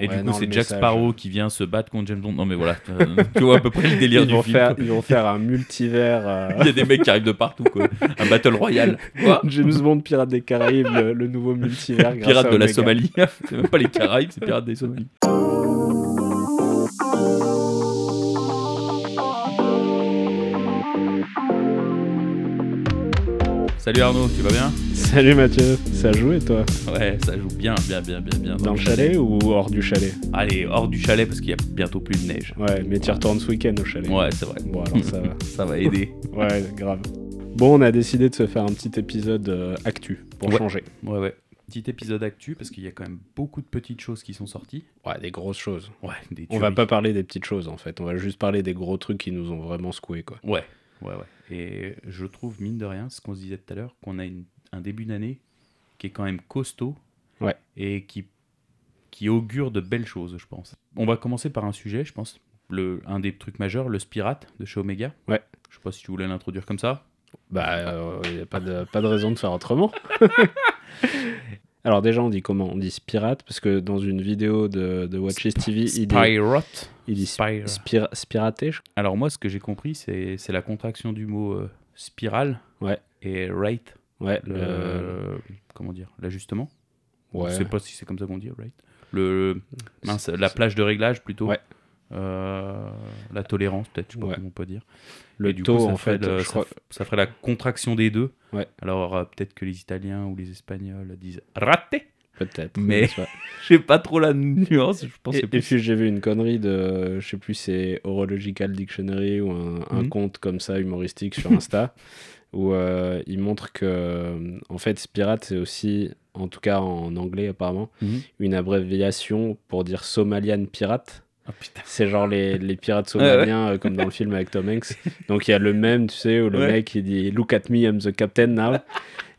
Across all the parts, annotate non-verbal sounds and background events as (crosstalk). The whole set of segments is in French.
Et Ouais, du coup, c'est Jack message. Sparrow qui vient se battre contre James Bond. Non, mais voilà, euh, tu vois à peu près le délire Ils du vont, film. faire, ils vont faire un multivers. euh, Il y a des mecs qui arrivent de partout, quoi. Un battle royal. Quoi (laughs) James Bond, Pirate des Caraïbes, le, le nouveau multivers. grâce Pirates à de la. Somalie. (laughs) c'est même pas les Caraïbes, c'est Pirates des Somalies. Salut Arnaud, tu vas bien? Salut Mathieu, ça joue et toi? Ouais, ça joue bien, bien, bien, bien, bien. Dans le chalet ou hors du chalet? Allez, hors du chalet parce qu'il y a bientôt plus de neige. Ouais, mais tu retournes ce week-end au chalet. Ouais, c'est vrai. Bon, alors ça va. (laughs) Ça va aider. (laughs) Ouais, grave. Bon, on a décidé de se faire un petit épisode euh, actu pour Ouais. changer. Ouais, ouais. Petit épisode actu parce qu'il y a quand même beaucoup de petites choses qui sont sorties. Ouais, des grosses choses. Ouais, des On va pas parler des petites choses en fait, on va juste parler des gros trucs qui nous ont vraiment secoué quoi. Ouais, ouais, ouais. Et je trouve, mine de rien, ce qu'on se disait tout à l'heure, qu'on a une- un début d'année qui est quand même costaud. Ouais. Et qui, qui augure de belles choses, je pense. On va commencer par un sujet, je pense. Le, un des trucs majeurs, le Spirate de chez Omega. Ouais. Je sais pas si tu voulais l'introduire comme ça. Bah, il n'y a pas de, pas de raison de faire autrement. (laughs) Alors déjà, on dit comment? On dit Spirate, parce que dans une vidéo de, de Watches TV, il dit, Spirate. il dit Spire. spir- spiraté, Alors moi, ce que j'ai compris, c'est c'est la contraction du mot euh, spirale Ouais. et rate, Ouais, le, le- comment dire, l'ajustement. ouais. Je sais pas si c'est comme ça qu'on dit, right? Le, mince, la plage de réglage plutôt. Ouais. Euh, la tolérance, peut-être, je sais pas Ouais. comment on peut dire. le du taux, coup, ça en ferait fait, le- ça, crois- ça ferait la contraction des deux. Ouais. Alors, euh, peut-être que les Italiens ou les Espagnols disent raté. peut-être. Mais- je sais pas? (laughs) Je sais pas trop la nuance, je pense et puis j'ai vu une connerie de, je sais plus, c'est Horological Dictionary ou un, un Mhm. compte comme ça humoristique sur Insta (laughs) où euh, il montre que euh, en fait Pirate c'est aussi, en tout cas en anglais apparemment, Mhm. une abréviation pour dire Somalian pirate. Ah. C'est genre les, les pirates (laughs) ouais. somaliens euh, comme dans le film avec Tom Hanks. Donc il y a le même, tu sais, où le Ouais. mec il dit Look at me, I'm the captain now.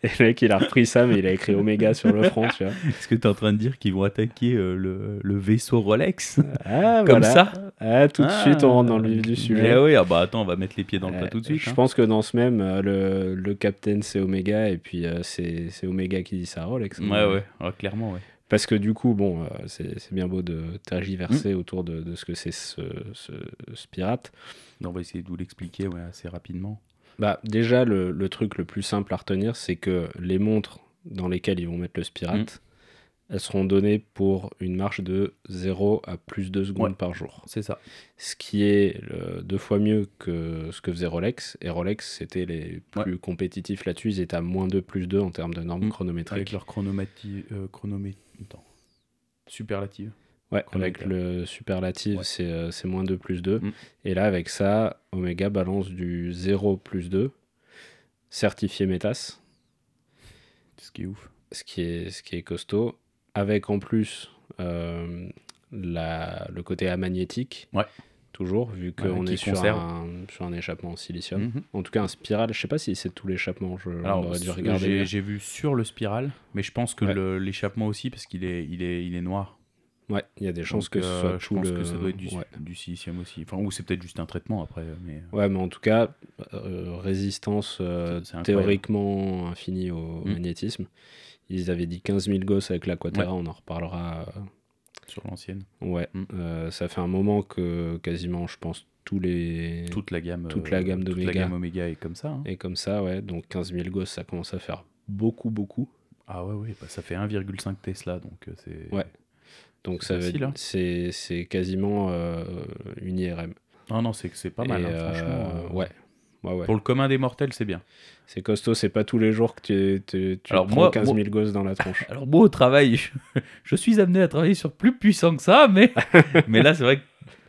Et le mec il a repris ça, mais il a écrit Omega sur le front, tu vois. Est-ce que tu es en train de dire qu'ils vont attaquer euh, le, le vaisseau Rolex? Ah, Comme voilà. ça? Ah, tout de Ah. suite on rentre dans le vif du sujet. Eh oui, ah bah attends, on va mettre les pieds dans le plat Euh, tout de suite. Je hein. pense que dans ce même, euh, le, le captain c'est Omega et puis euh, c'est c'est Omega qui dit ça à Rolex. Ouais, ouais, ouais, clairement, ouais. Parce que du coup, bon, euh, c'est c'est bien beau de tergiverser Mm. autour de, de ce que c'est ce, ce, ce pirate. On va essayer de vous l'expliquer ouais, assez rapidement. Bah, déjà, le, le truc le plus simple à retenir, c'est que les montres dans lesquelles ils vont mettre le Spirate, elles seront données pour une marche de 0 à plus 2 secondes Ouais. par jour. C'est ça. Ce qui est euh, deux fois mieux que ce que faisait Rolex. Et Rolex, c'était les plus compétitifs là-dessus. Ils étaient à moins 2, plus 2 en termes de normes Mm. chronométriques. Avec leur chronométrie. Euh, chronomé... Superlative. Ouais, avec le superlatif, Ouais. c'est euh, c'est moins 2 plus 2. Mm. Et là, avec ça, Omega balance du 0 plus 2, certifié Métas. Ce qui est ouf. ce qui est, ce qui est costaud, avec en plus euh, la, le côté amagnétique, Ouais. toujours, vu qu'on est sur un, sur un échappement en silicium. Mhm. En tout cas, un spiral, je sais pas si c'est tout l'échappement, j'ai- vu sur le spiral, mais je pense que l'échappement aussi, parce qu'il est, il est, il est noir. Ouais, il y a des chances Donc, que ce euh, soit je tout pense le... que ça doit être du, ouais. du silicium aussi. Enfin, ou c'est peut-être juste un traitement après. Mais... Ouais, mais en tout cas, euh, résistance euh, théoriquement infinie au Mm. magnétisme. Ils avaient dit 15 000 gosses avec l'Aquaterra, on en reparlera euh, Sur l'ancienne. Ouais, Mm. euh, ça fait un moment que quasiment, je pense, tous les. Toute la gamme. Toute euh, la gamme toute d'Omega. la gamme est comme ça. hein. Et comme ça, ouais, donc 15 000 gosses, ça commence à faire beaucoup, beaucoup. Ah ouais, ouais, bah, ça fait 1,5 Tesla, donc euh, c'est. Ouais. Donc ça facile, hein. c'est quasiment euh, une IRM. Ah non, c'est c'est pas mal, Et, hein, euh, franchement. euh, ouais. Ouais, ouais. Pour le commun des mortels, c'est bien. C'est costaud, c'est pas tous les jours que tu, tu, tu Alors prends moi- 15 000 moi- gosses dans la tronche. (laughs) Alors moi au travail, je, (laughs) je suis amené à travailler sur plus puissant que ça, mais, (laughs) mais là c'est vrai que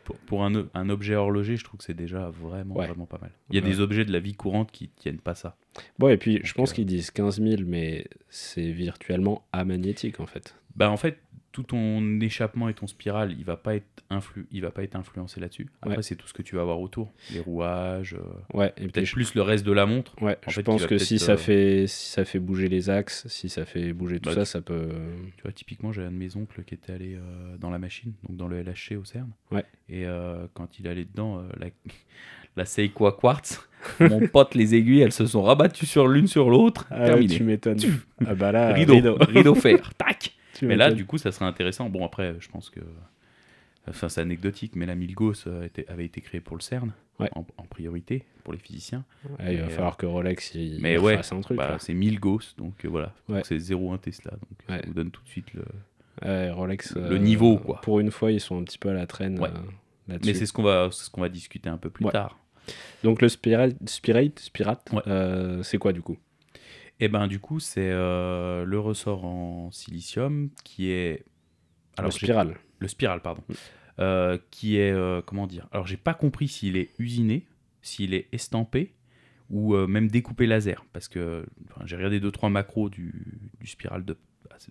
pour, pour un, objet horloger, je trouve que c'est déjà vraiment, Ouais. vraiment pas mal. Il y a des objets de la vie courante qui tiennent pas ça. Bon, et puis je pense euh, qu'ils disent 15 000, mais c'est virtuellement amagnétique en fait. Bah en fait, tout ton échappement et ton spiral, il va pas être influ, il va pas être influencé là-dessus. Après Ouais. c'est tout ce que tu vas avoir autour, les rouages, euh, Ouais, et peut-être je, plus le reste de la montre. ouais, en je fait, pense que si ça, euh, fait, si ça fait bouger les axes, si ça fait bouger tout Bah, ça, tu- ça peut. Tu vois, typiquement, j'ai un de mes oncles qui était allé euh, dans la machine, donc dans le LHC au CERN. Ouais. Et quand il allait dedans, la, (laughs) la Seiko Quartz, (laughs) mon pote, les aiguilles, elles se sont rabattues sur l'une sur l'autre. Ah terminé. tu m'étonnes. Ah bah là, rideau, rideau. rideau fer. (laughs) Tac Tu Mais là, du coup, ça serait intéressant. Bon, après, je pense que. Enfin, c'est anecdotique, mais la Milgauss euh, avait été créée pour le CERN, Ouais. en, en priorité, pour les physiciens. Ouais, il va Mais, falloir que Rolex il, mais il ouais, fasse un truc. Bah, c'est 1000 Gauss, donc euh, voilà. C'est 0,1 Tesla, donc euh, ça vous donne tout de suite le. Rolex. Le euh, niveau, quoi. Pour une fois, ils sont un petit peu à la traîne euh, Mais c'est ce qu'on va, c'est ce qu'on va discuter un peu plus tard. Donc le Spirate, Spirate, euh, c'est quoi du coup? Et ben du coup, c'est euh, le ressort en silicium qui est. Le j'ai- Spiral. Le spiral, pardon. Mm. Euh, qui est. euh, comment dire Alors, j'ai pas compris s'il est usiné, s'il est estampé ou même découpé laser. Parce que enfin, j'ai regardé 2-3 macros du, du spiral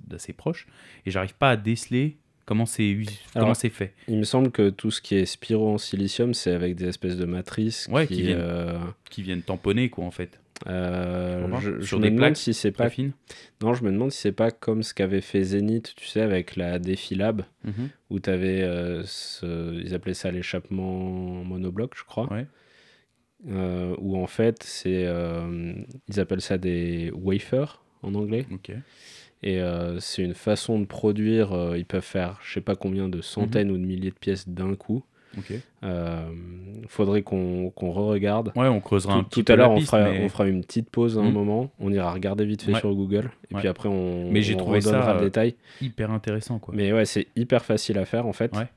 d'assez proche et j'arrive pas à déceler comment c'est Alors, comment c'est fait. Il me semble que tout ce qui est spiro en silicium, c'est avec des espèces de matrices Ouais, qui, qui viennent euh, Qui viennent tamponner, quoi, en fait. Euh, Je me demande si c'est pas fine. non, je me demande si c'est pas comme ce qu'avait fait Zenith, tu sais, avec la Defilab, Mhm. où tu avais, ils appelaient ça l'échappement monobloc, je crois, Ouais. euh, où en fait, c'est, euh, ils appellent ça des wafers en anglais. Et euh, c'est une façon de produire, euh, ils peuvent faire je sais pas combien de centaines ou de milliers de pièces d'un coup. Ok. Euh, faudrait qu'on re-regarde. Ouais, on creusera un Tout, petit tout peu à l'heure, on fera, mais- on fera une petite pause à un Mhm. moment. On ira regarder vite fait Ouais. sur Google. Et Ouais. puis après, on, Mais j'ai on trouvé ça, redonnera le euh, détail. hyper intéressant, quoi. Mais ouais, c'est hyper facile à faire en fait. Ouais.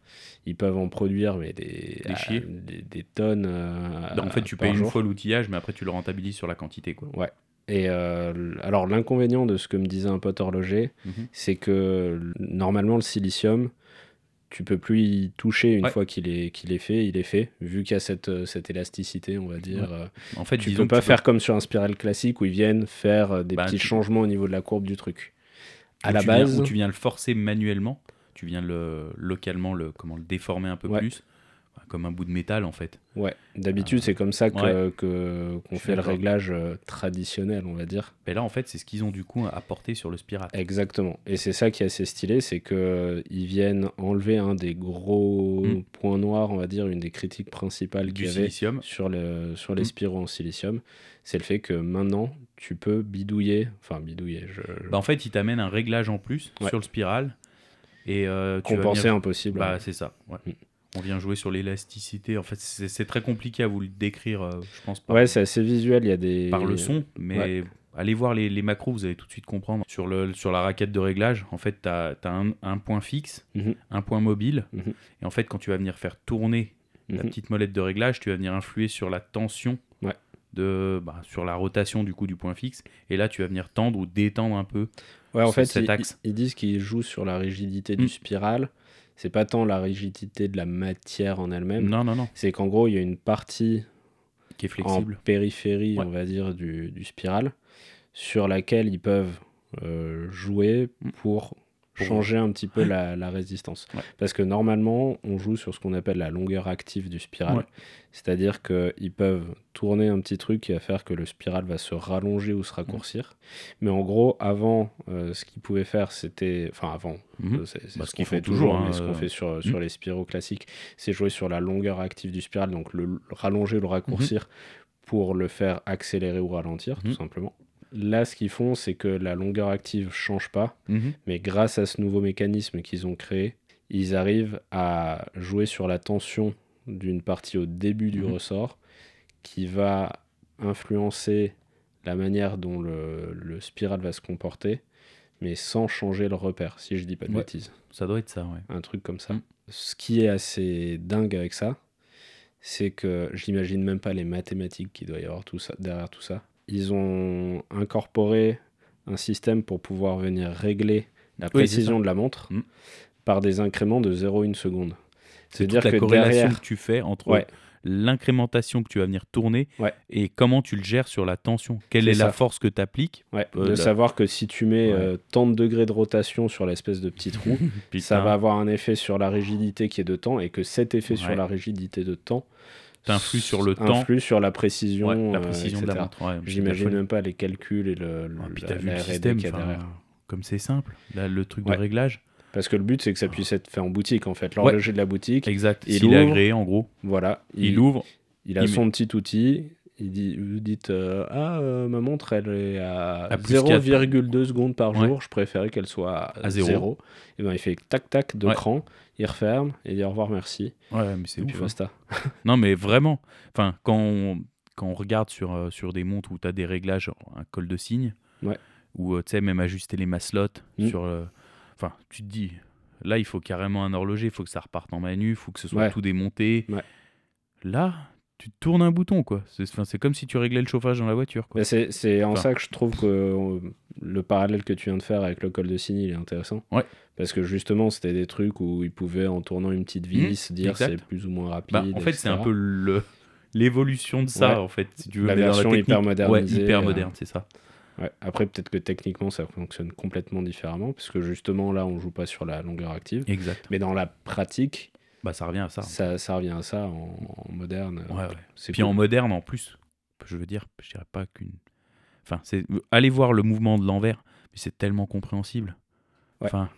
Ils peuvent en produire mais des, Des chiers. des, des tonnes. euh, en fait, tu payes une jour. fois l'outillage, mais après, tu le rentabilises sur la quantité, quoi. Ouais. Et euh, alors, l'inconvénient de ce que me disait un pote horloger, Mhm. c'est que normalement, le silicium, tu peux plus y toucher une Ouais. fois qu'il est, qu'il est fait, il est fait, vu qu'il y a cette, euh, cette élasticité, on va dire. euh, En fait, tu peux pas faire comme sur un spiral classique où ils viennent faire euh, des Bah, petits tu- changements au niveau de la courbe du truc. À où la tu viens- base, où tu viens le forcer manuellement, tu viens le localement le comment le déformer un peu Ouais. plus, comme un bout de métal en fait. ouais, d'habitude, c'est comme ça que, ouais. que- qu'on Je suis fait le réglage euh, traditionnel, on va dire. Et là en fait, c'est ce qu'ils ont du coup apporté sur le Spirat. Exactement. Et c'est ça qui est assez stylé, c'est que euh, viennent enlever un des gros Mm. points noirs, on va dire, une des critiques principales qu'il y avait silicium. sur, le, sur les Mm. spiros en silicium, c'est le fait que maintenant, tu peux bidouiller, enfin bidouiller, je, Bah, en fait, ils t'amènent un réglage en plus Ouais. sur le spiral et euh, tu compenser venir- impossible. Bah, c'est ça. ouais. On vient jouer sur l'élasticité. En fait, c'est très compliqué à vous le décrire, euh, je pense par, ouais, c'est assez visuel, il y a des... par le son, mais allez voir les, les macros, vous allez tout de suite comprendre. Sur, le, sur la raquette de réglage, en fait, tu as, un, un point fixe, Mhm. un point mobile, Mhm. et en fait, quand tu vas venir faire tourner la Mhm. petite molette de réglage, tu vas venir influer sur la tension, Ouais. de, bah, sur la rotation du coup du point fixe, et là, tu vas venir tendre ou détendre un peu. Ouais, en fait, cet ils, axe. ils disent qu'ils jouent sur la rigidité Mm. du spiral. C'est pas tant la rigidité de la matière en elle-même, Non, non, non, c'est qu'en gros, il y a une partie qui est en flexible. périphérie, Ouais. on va dire, du, du spiral, sur laquelle ils peuvent euh, jouer Mm. Pour- changer un petit peu la, la résistance. Ouais. Parce que normalement, on joue sur ce qu'on appelle la longueur active du spiral. Ouais. C'est-à-dire qu'ils peuvent tourner un petit truc qui va faire que le spiral va se rallonger ou se raccourcir. Mais en gros, avant, euh, ce qu'ils pouvaient faire, c'était... Enfin, avant, Mhm. euh, c'est Bah, ce ce qu'on fait toujours, mais hein, ce qu'on euh, fait sur, sur les spiraux classiques, c'est jouer sur la longueur active du spiral, donc le le rallonger, le raccourcir pour le faire accélérer ou ralentir, tout simplement. Là, ce qu'ils font, c'est que la longueur active change pas, Mhm. mais grâce à ce nouveau mécanisme qu'ils ont créé, ils arrivent à jouer sur la tension d'une partie au début du Mhm. ressort qui va influencer la manière dont le, le spiral va se comporter, mais sans changer le repère, si je dis pas de Ouais. bêtises. Ça doit être ça, ouais. Un truc comme ça. Mm. Ce qui est assez dingue avec ça, c'est que j'imagine même pas les mathématiques qu'il doit y avoir tout ça, derrière tout ça. Ils ont incorporé un système pour pouvoir venir régler la Oui, précision de la montre Mm. par des incréments de 0,1 seconde. C'est C'est-à-dire la que corrélation derrière, que tu fais entre Ouais. l'incrémentation que tu vas venir tourner Ouais. et comment tu le gères sur la tension. Quelle est la force que tu appliques ouais, euh, de la- savoir que si tu mets euh, tant de degrés de rotation sur l'espèce de petit trou, (laughs) ça va avoir un effet sur la rigidité qui est de temps et que cet effet sur la rigidité de temps T'influes sur le temps. influe sur la précision, Ouais, la euh, précision de la montre. ouais, J'imagine même pas les calculs et le, le-. Ah, puis t'as vu le système, comme c'est simple. Là, le truc Ouais. de réglage. Parce que le but, c'est que ça puisse être fait en boutique, en fait. L'horloger de la boutique, Exact. Il S'il est ouvre, agréé, en gros, voilà, il, il, ouvre. il a il son petit outil, il dit, vous dites euh, Ah, euh, ma montre, elle est à, À plus 0,2 secondes par Ouais. jour. Je préférais qu'elle soit à, À zéro. 0. Et ben, il fait tac tac de Ouais. cran, il referme et il dit au revoir, merci. Ouais, mais c'est ouf. hein. (laughs) Non, mais vraiment. Enfin, quand on, quand on regarde sur, euh, sur des montres où tu as des réglages, un col de cygne, Ouais. ou euh, tu sais, même ajuster les maslottes, Mm. sur. euh, Enfin, tu te dis, là, il faut carrément un horloger, il faut que ça reparte en manu, il faut que ce soit Ouais. tout démonté. Ouais. Là, tu tournes un bouton, quoi. C'est comme si tu réglais le chauffage dans la voiture, quoi. C'est en Enfin. ça que je trouve que euh, le parallèle que tu viens de faire avec le col de cygne, il est intéressant. Ouais. Parce que justement, c'était des trucs où il pouvait, en tournant une petite vis, dire Mmh, exact. c'est plus ou moins rapide. Bah, en fait, c'est un peu le l'évolution de ça, Ouais. en fait, si tu veux. La version hyper modernisée, Ouais, hyper euh, moderne, c'est ça. Ouais. Après, peut-être que techniquement, ça fonctionne complètement différemment, parce que justement, là, on joue pas sur la longueur active. Exact. Mais dans la pratique, Bah, ça revient à ça. ça, ça revient à ça en, en moderne. Ouais, ouais. C'est Puis cool. en moderne en plus, je veux dire, je dirais pas qu'une. Enfin, c'est allez voir le mouvement de l'envers, mais c'est tellement compréhensible. Ouais. Enfin,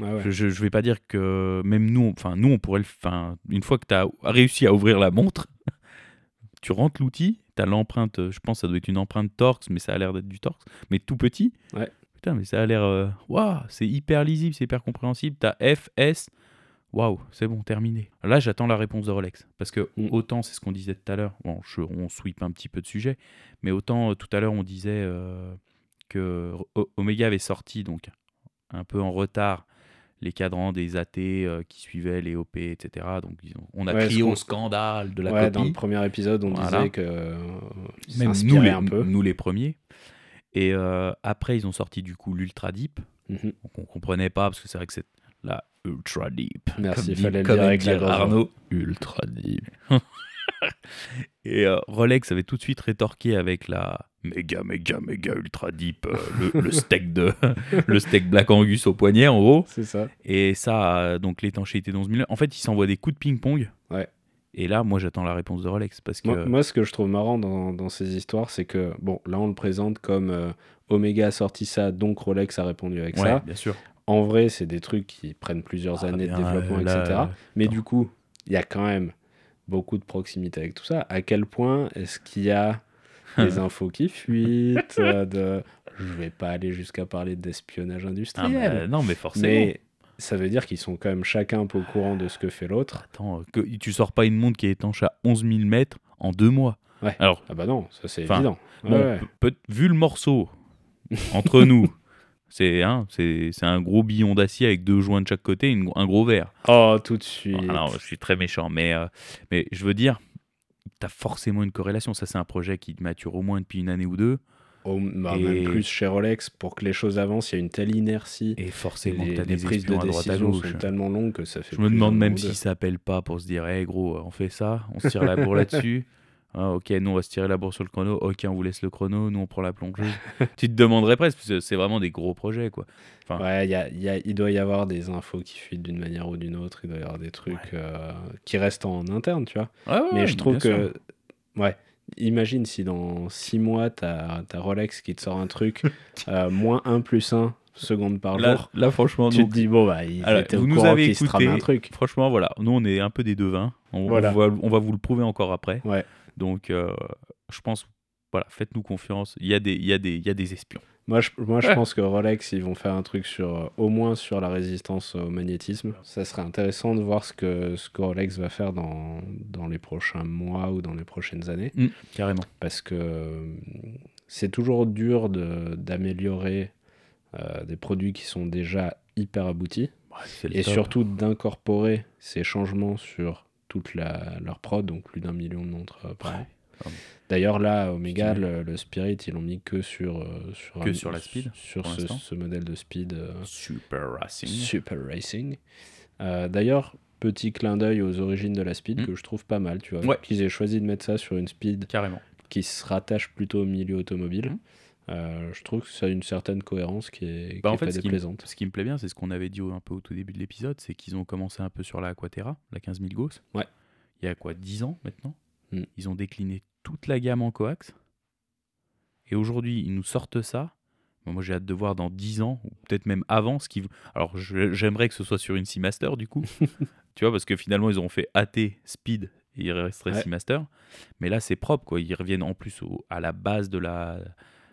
je, je, je vais pas dire que même nous, enfin nous, on pourrait le. Enfin, une fois que tu as réussi à ouvrir la montre, (laughs) tu rentres l'outil, tu as l'empreinte. Je pense que ça doit être une empreinte Torx, mais ça a l'air d'être du Torx, mais tout petit. Ouais. Putain, mais ça a l'air. euh, Waouh, c'est hyper lisible, c'est hyper compréhensible. T'as F, S. Waouh, c'est bon, terminé. Là, j'attends la réponse de Rolex. Parce que Mm. autant, c'est ce qu'on disait tout à l'heure, bon, je- on sweep un petit peu de sujet, mais autant euh, tout à l'heure, on disait euh, que Omega avait sorti, donc un peu en retard, les cadrans des AT euh, qui suivaient les OP, etc. Donc, on a Ouais, qu'on- au scandale de la Ouais, dans le premier épisode, on Voilà. disait que euh, Même nous les, un peu. nous les premiers. Et après, ils ont sorti du coup l'Ultra Deep. Mhm. Donc on comprenait pas parce que c'est vrai que c'est la ultra deep. Merci, comme il dit- fallait le comme dire aime avec. Arnaud. Ultra deep. (laughs) Et euh, Rolex avait tout de suite rétorqué avec la méga méga méga ultra deep, euh, le, le steak de (laughs) le steak Black Angus au poignet en gros. C'est ça. Et ça, euh, donc l'étanchéité d'11 000. En fait, ils s'envoient des coups de ping-pong. Ouais. Et là, moi, j'attends la réponse de Rolex parce que Moi, moi, ce que je trouve marrant dans, dans ces histoires, c'est que, bon, là, on le présente comme Omega a sorti ça, donc Rolex a répondu avec ouais, ça. bien sûr. En vrai, c'est des trucs qui prennent plusieurs Ah, années bien, de développement, là, etc. euh, Mais attends. du coup, il y a quand même beaucoup de proximité avec tout ça. À quel point est-ce qu'il y a (laughs) des infos qui fuitent euh, de... Je vais pas aller jusqu'à parler d'espionnage Ah, industriel. mais, non, mais forcément. mais ça veut dire qu'ils sont quand même chacun un peu au courant de ce que fait l'autre. Attends, que tu sors pas une montre qui est étanche à 11 000 mètres en deux mois. Ouais. Alors, Ah bah non, ça c'est évident. Bon, ouais. vu le morceau, entre nous, (laughs) c'est hein, c'est un gros billon d'acier avec deux joints de chaque côté, une- un gros verre. Oh, tout de suite. Non, je suis très méchant, mais, euh, mais je veux dire, tu as forcément une corrélation. Ça, c'est un projet qui mature au moins depuis une année ou deux. Oh, bah, Et- Même plus chez Rolex, pour que les choses avancent, il y a une telle inertie. Et forcément, les, tu as les des prises de à droite à gauche. sont tellement longues que ça fait Je me demande même s'ils s'appellent pas pour se dire, hé gros, on fait ça, on se tire la bourre là-dessus. (laughs) Ah, ok, nous on va se tirer la bourre sur le chrono. Ok, on vous laisse le chrono, nous on prend la plongée. (laughs) tu te demanderais presque, parce que c'est vraiment des gros projets quoi. Enfin, Ouais, il y a- il y a- il doit y avoir des infos qui fuitent d'une manière ou d'une autre. Il doit y avoir des trucs Ouais. euh, qui restent en interne, tu vois. Ouais, Mais je trouve sûr. que. Ouais. Imagine si dans 6 mois, t'as as Rolex qui te sort un truc (laughs) euh, moins 1 plus 1 secondes par Là, jour. là, franchement, Tu nous, te dis, bon, bah, Alors, vous au nous avez se tramaient un écouté. truc. franchement, voilà, nous on est un peu des devins. On, va, on va vous le prouver encore après. Ouais. Donc, euh, je pense, voilà, faites-nous confiance. Il y, a des, il, y a des, il y a des espions. Moi, je, moi, je Ouais. pense que Rolex, ils vont faire un truc sur, euh, au moins sur la résistance au magnétisme. Ça serait intéressant de voir ce que, ce que Rolex va faire dans, dans les prochains mois ou dans les prochaines années. Mm, carrément. Parce que euh, c'est toujours dur de- d'améliorer euh, des produits qui sont déjà hyper aboutis. Ouais, Et top. surtout d'incorporer ces changements sur toute la, leur prod, donc plus d'un million de montres euh, par an. Pardon. D'ailleurs, là, Omega, Stylé. le, le Spirit, ils l'ont mis que sur, euh, sur, Que un- sur la Speed, sur ce, modèle de Speed euh, Super Racing. Super Racing. Euh, D'ailleurs, petit clin d'œil aux origines de la Speed Mm. que je trouve pas mal, tu vois, Ouais. qu'ils aient choisi de mettre ça sur une Speed Carrément. qui se rattache plutôt au milieu automobile. Mhm. Euh, je trouve que ça a une certaine cohérence qui est, qui Bah, en est fait, pas ce qui, me, déplaisante. ce qui me plaît bien, c'est ce qu'on avait dit au- un peu au tout début de l'épisode, c'est qu'ils ont commencé un peu sur la Aquaterra, la 15 000 Gauss. Ouais. Il y a quoi, 10 ans maintenant Mm. Ils ont décliné toute la gamme en coax. Et aujourd'hui, ils nous sortent ça. Bon, Moi, j'ai hâte de voir dans 10 ans, ou peut-être même avant, ce qu'ils... Alors, j'aimerais que ce soit sur une Seamaster, du coup. (laughs) tu vois, parce que finalement, ils ont fait AT, Speed il resterait Ouais. Seamaster. Mais là, c'est propre, quoi. Ils reviennent en plus au- à la base de la,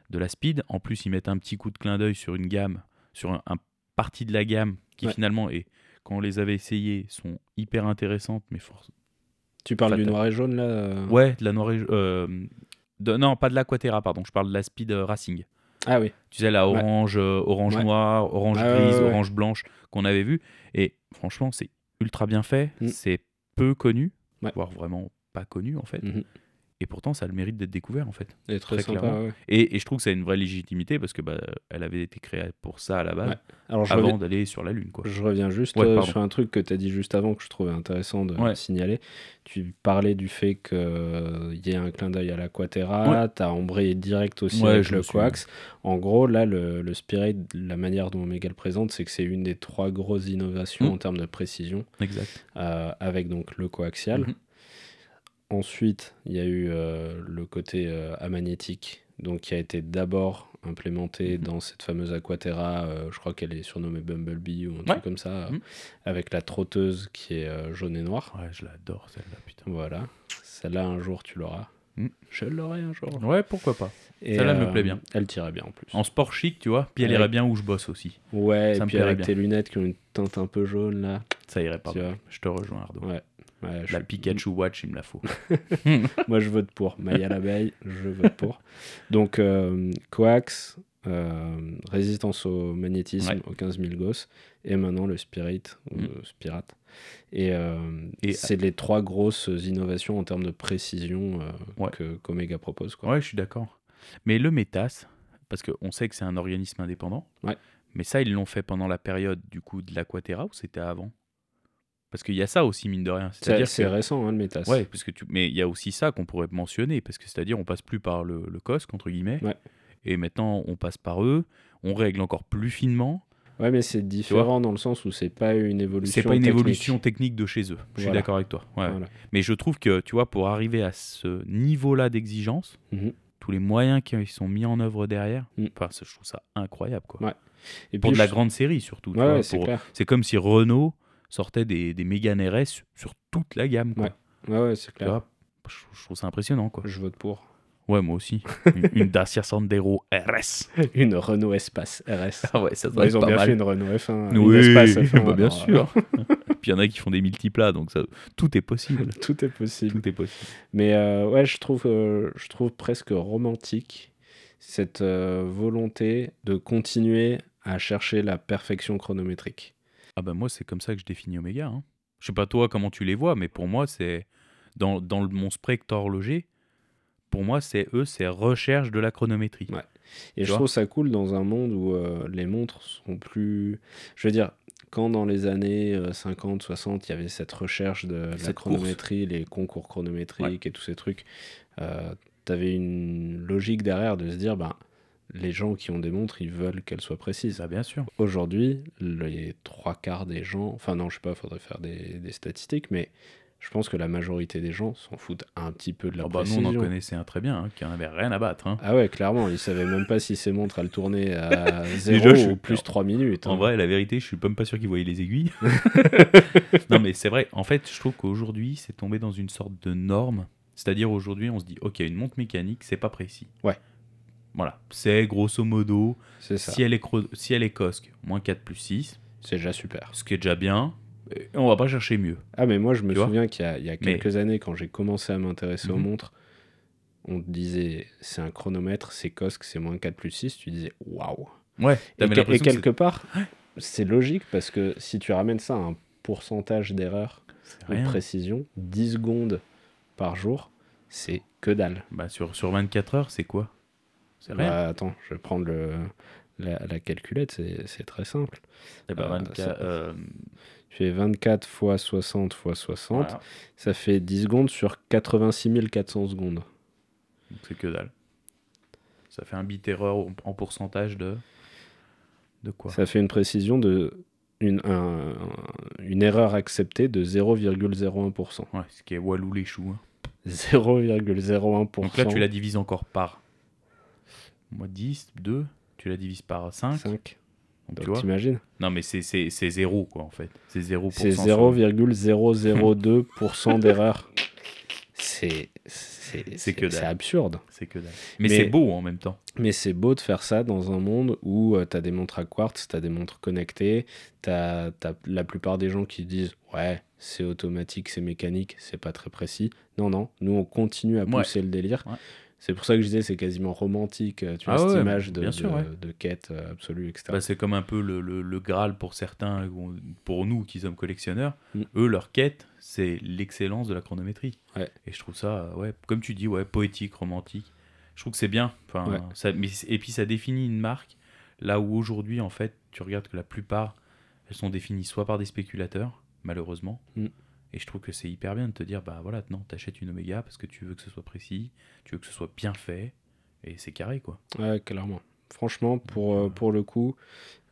de la speed. En plus, ils mettent un petit coup de clin d'œil sur une gamme, sur un, un partie de la gamme qui Ouais. finalement, est, quand on les avait essayées, sont hyper intéressantes, mais force. Tu parles du noir et jaune là euh Ouais, de la noire et- euh, de- non, pas de l'Aquatera, pardon. Je parle de la speed euh, racing. Ah oui. Tu sais, la Ouais. orange, euh, orange Ouais. noir, orange grise, orange blanche qu'on avait vu. Et franchement, c'est ultra bien fait. Mm. C'est peu connu, voire vraiment pas connu en fait. Mhm. Et pourtant, ça a le mérite d'être découvert en fait. Et très, Très sympa. clairement. ouais. Et, et je trouve que ça a une vraie légitimité parce que bah, elle avait été créée pour ça à la base, Ouais. Alors je avant reviens, d'aller sur la lune. Quoi. je reviens juste Ouais, euh, sur un truc que tu as dit juste avant que je trouvais intéressant de signaler. Tu parlais du fait qu'il y ait un clin d'œil à l'Aquatera, tu as embrayé direct aussi avec je le suis- coax. En gros, là, le, le Spirit, la manière dont Omega le présente, c'est que c'est une des trois grosses innovations Mm. en termes de précision, Exact. euh, avec donc le coaxial. Mhm. Ensuite, il y a eu euh, le côté euh, amagnétique, donc qui a été d'abord implémenté Mhm. dans cette fameuse Aquaterra, euh, je crois qu'elle est surnommée Bumblebee ou un Ouais. truc comme ça, euh, Mhm. avec la trotteuse qui est euh, jaune et noire. Ouais, je l'adore celle-là, putain. Voilà, celle-là un jour tu l'auras. Mhm. Je l'aurai un jour. Ouais, pourquoi pas. Et, Celle-là me plaît bien. Elle tirait bien en plus. En sport chic, tu vois, puis elle irait bien où je bosse aussi. Ouais, ça et me puis plairait avec bien. tes lunettes qui ont une teinte un peu jaune là. Ça irait pas. Tu vois. Je te rejoins, Ardo. Ouais. Ouais, je La suis- Pikachu Watch, il me la faut. (laughs) Moi, je vote pour. Maya l'abeille, je vote pour. Donc, euh, coax, euh, résistance au magnétisme, Ouais. aux 15 000 gosses, et maintenant le spirit, Mm. le spirat. Et, euh, Et- c'est les trois grosses innovations en termes de précision Ouais. que qu'Omega propose. Quoi. Ouais, je suis d'accord. Mais le METAS, parce qu'on sait que c'est un organisme indépendant, Ouais. mais ça, ils l'ont fait pendant la période du coup de l'Aquatera ou c'était avant? Parce qu'il y a ça aussi, mine de rien. C'est C'est-à-dire c'est que... récent, hein, le métas. Ouais, parce que tu... mais il y a aussi ça qu'on pourrait mentionner, parce que c'est-à-dire on passe plus par le, le COSC, entre guillemets, Ouais. et maintenant on passe par eux, on règle encore plus finement. Ouais, mais c'est différent dans le sens où c'est pas une évolution. C'est pas une technique. évolution technique de chez eux. Je suis d'accord avec toi. Ouais. Voilà. Mais je trouve que, tu vois, pour arriver à ce niveau-là d'exigence, Mhm. tous les moyens qui sont mis en œuvre derrière, Mm. enfin, je trouve ça incroyable, quoi. Ouais. Et Pour puis, de la je- grande série, surtout. Ouais. C'est comme si Renault sortait des, des Mégane RS sur toute la gamme, quoi. Ouais. Ouais, ouais, c'est clair. je, je trouve ça impressionnant, quoi. Je vote pour. Ouais, moi aussi. une, (laughs) une Dacia Sandero RS. Une Renault Espace RS. Ah ouais, ça doit ils être ont pas bien mal. fait une Renault F1. une Oui, Espace F1, bah, bien alors, sûr. Puis il y en a qui font des multiplats, donc ça, tout est possible. (laughs) Tout est possible. Tout est possible. Mais euh, ouais, je trouve, euh, je trouve presque romantique cette euh, volonté de continuer à chercher la perfection chronométrique. Ah bah moi, c'est comme ça que je définis Omega. Hein. Je sais pas toi comment tu les vois, mais pour moi, c'est dans, dans le- mon spectre horloger, pour moi, c'est eux, c'est recherche de la chronométrie. Ouais. Et Tu je trouve ça cool dans un monde où euh, les montres sont plus. Je veux dire, quand dans les années euh, 50, 60, il y avait cette recherche de la chronométrie, les concours chronométriques et tous ces trucs, euh, tu avais une logique derrière de se dire, ben, les gens qui ont des montres, ils veulent qu'elles soient précises. Ça, bien sûr. Aujourd'hui, les trois quarts des gens, enfin non, je sais pas, faudrait faire des, des statistiques, mais je pense que la majorité des gens s'en foutent un petit peu de la Ah bah, nous, précision. on en connaissait un très bien, hein, qui en avait rien à battre. hein. Ah ouais, clairement, ils savaient même pas si ces montres elles tournaient à 0 (laughs) Déjà, je- ou plus 3 minutes. En hein. vrai, la vérité, je suis même pas sûr qu'ils voyaient les aiguilles. (laughs) (laughs) non, mais c'est vrai. En fait, je trouve qu'aujourd'hui, c'est tombé dans une sorte de norme. C'est-à-dire, aujourd'hui, on se dit, OK, une montre mécanique, c'est pas précis. Ouais. Voilà. C'est grosso modo, c'est ça. si elle, est cro- si elle est COSC, moins 4 plus 6, C'est déjà super. ce qui est déjà bien. Et on va pas chercher mieux. Ah, mais moi, je me Tu souviens qu'il y a, il y a Mais- quelques années, quand j'ai commencé à m'intéresser aux Mhm. montres, on te disait c'est un chronomètre, c'est COSC, c'est moins 4 plus 6. Tu disais waouh. Ouais. Et, que- et quelque part, c'est logique parce que si tu ramènes ça à un pourcentage d'erreur de précision, 10 secondes par jour, c'est que dalle. Bah, sur, sur 24 heures, c'est quoi? C'est rien. Bah, attends, je vais prendre le, la, la calculette, c'est c'est très simple. Ben, euh, 24, ça- euh, Tu fais 24 fois 60 fois 60, voilà. ça fait 10 secondes sur 86 400 secondes. Donc, c'est que dalle. Ça fait un bit erreur en, en pourcentage de. De quoi? Ça fait une précision de. Une, un- une erreur acceptée de 0,01%. Ouais, ce qui est Walou les choux. hein. (laughs) 0,01%. Donc là, tu la divises encore par moi 10, 2, tu la divises par 5. 5. Donc, tu Donc vois t'imagines Non, mais c'est- c'est c'est zéro, quoi, en fait. C'est 0%. C'est sur- 0,002% d'erreur. c'est que c'est absurde. C'est que dalle. Mais, Mais- c'est beau en même temps. Mais c'est beau de faire ça dans un monde où tu as des montres à quartz, tu as des montres connectées, tu as, la plupart des gens qui disent Ouais, c'est automatique, c'est mécanique, c'est pas très précis. Non, non, nous on continue à Ouais. pousser le délire. Ouais. C'est pour ça que je disais c'est quasiment romantique, euh, tu vois, Ah cette image de, bien sûr, de, ouais. de quête euh, absolue, etc. Bah, c'est comme un peu le, le- le Graal pour certains, ou pour nous qui sommes collectionneurs. Mm. Eux, leur quête, c'est l'excellence de la chronométrie. Ouais. Et je trouve ça, ouais, comme tu dis, ouais, poétique, romantique. Je trouve que c'est bien. Enfin, ça, mais, et puis ça définit une marque là où aujourd'hui, en fait, tu regardes que la plupart, elles sont définies soit par des spéculateurs, malheureusement. Mm. Et je trouve que c'est hyper bien de te dire, bah voilà, non, t'achètes une Omega parce que tu veux que ce soit précis, tu veux que ce soit bien fait, et c'est carré, quoi. Ouais, clairement. Franchement, pour, euh, pour le coup,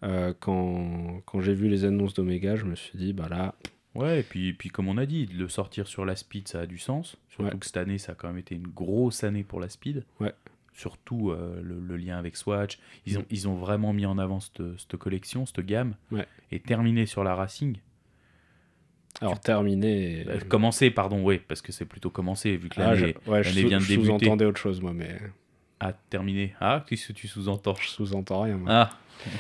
euh, quand, quand j'ai vu les annonces d'Omega, je me suis dit Bah là, Ouais, et puis, puis comme on a dit, le sortir sur la speed, ça a du sens. Surtout Ouais. que cette année, ça a quand même été une grosse année pour la speed. Ouais. Surtout euh, le, le lien avec Swatch. Ils ont, Mm. ils ont vraiment mis en avant cette, cette collection, cette gamme. Ouais. Et terminé sur la Racing. Alors terminé. Euh, commencer, pardon, oui, parce que c'est plutôt commencé, vu que Ah, l'année je, ouais, je, vient de je débuter. sous-entendais autre chose, moi, mais a terminé. Ah, qu'est-ce que tu sous-entends? Je sous-entends rien. moi. Ah,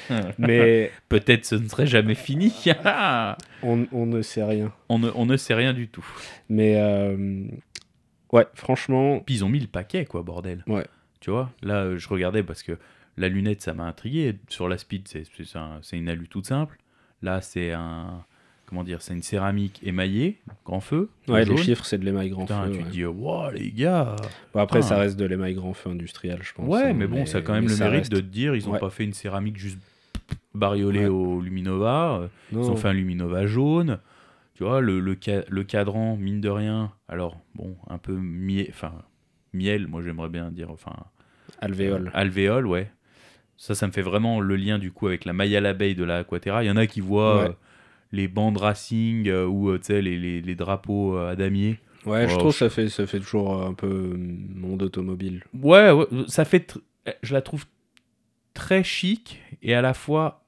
(laughs) Mais (laughs) peut-être ce ne serait jamais fini. (laughs) on, on ne sait rien. on, ne, on ne sait rien du tout. Mais euh, ouais, franchement, Puis ils ont mis le paquet, quoi, bordel. Ouais. Tu vois, là, euh, je regardais parce que la lunette, ça m'a intrigué. Sur la speed, c'est c'est un- c'est une alu toute simple. Là, c'est un. Comment dire C'est une céramique émaillée, grand feu. ouais, jaune. les chiffres, c'est de l'émail grand Putain, feu. tu ouais. te dis, wow, les gars Bon, après, ça reste de l'émail grand feu industriel, je pense. Ouais, hein, mais bon, ça a quand même le mérite reste. de te dire, ils ont Ouais. pas fait une céramique juste bariolée Ouais. au Luminova. euh, Ils ont fait un Luminova jaune. Tu vois, le, le, ca- le cadran, mine de rien, alors, bon, un peu miel, enfin, miel, moi j'aimerais bien dire, enfin, alvéole. alvéole, ouais. Ça, ça me fait vraiment le lien du coup avec la maille à l'abeille de la Aquaterra. Il y en a qui voient Ouais. Les bandes racing euh, ou euh, les, les, les drapeaux euh, à damier. Ouais, je trouve que ça fait, ça fait toujours un peu euh, monde automobile. Ouais, ouais, ça fait. Je la trouve très chic et à la fois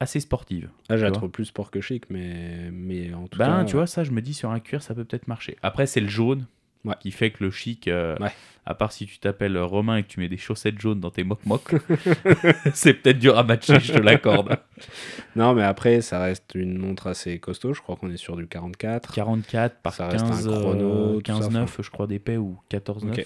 assez sportive. Ah, je la trouve plus sport que chic, mais, mais en tout Ben, cas. tu vois, ça, je me dis sur un cuir, ça peut peut-être marcher. Après, c'est le jaune Ouais. qui fait que le chic, euh, Ouais. à part si tu t'appelles Romain et que tu mets des chaussettes jaunes dans tes moc-moc, (laughs) c'est peut-être dur à matcher, je te l'accorde. (laughs) Non, mais après, ça reste une montre assez costaud. Je crois qu'on est sur du 44. 44 par Ça reste un 15, chrono, euh, tout ça, 15 enfin. 9, je crois, d'épais ou 14 9. Ok.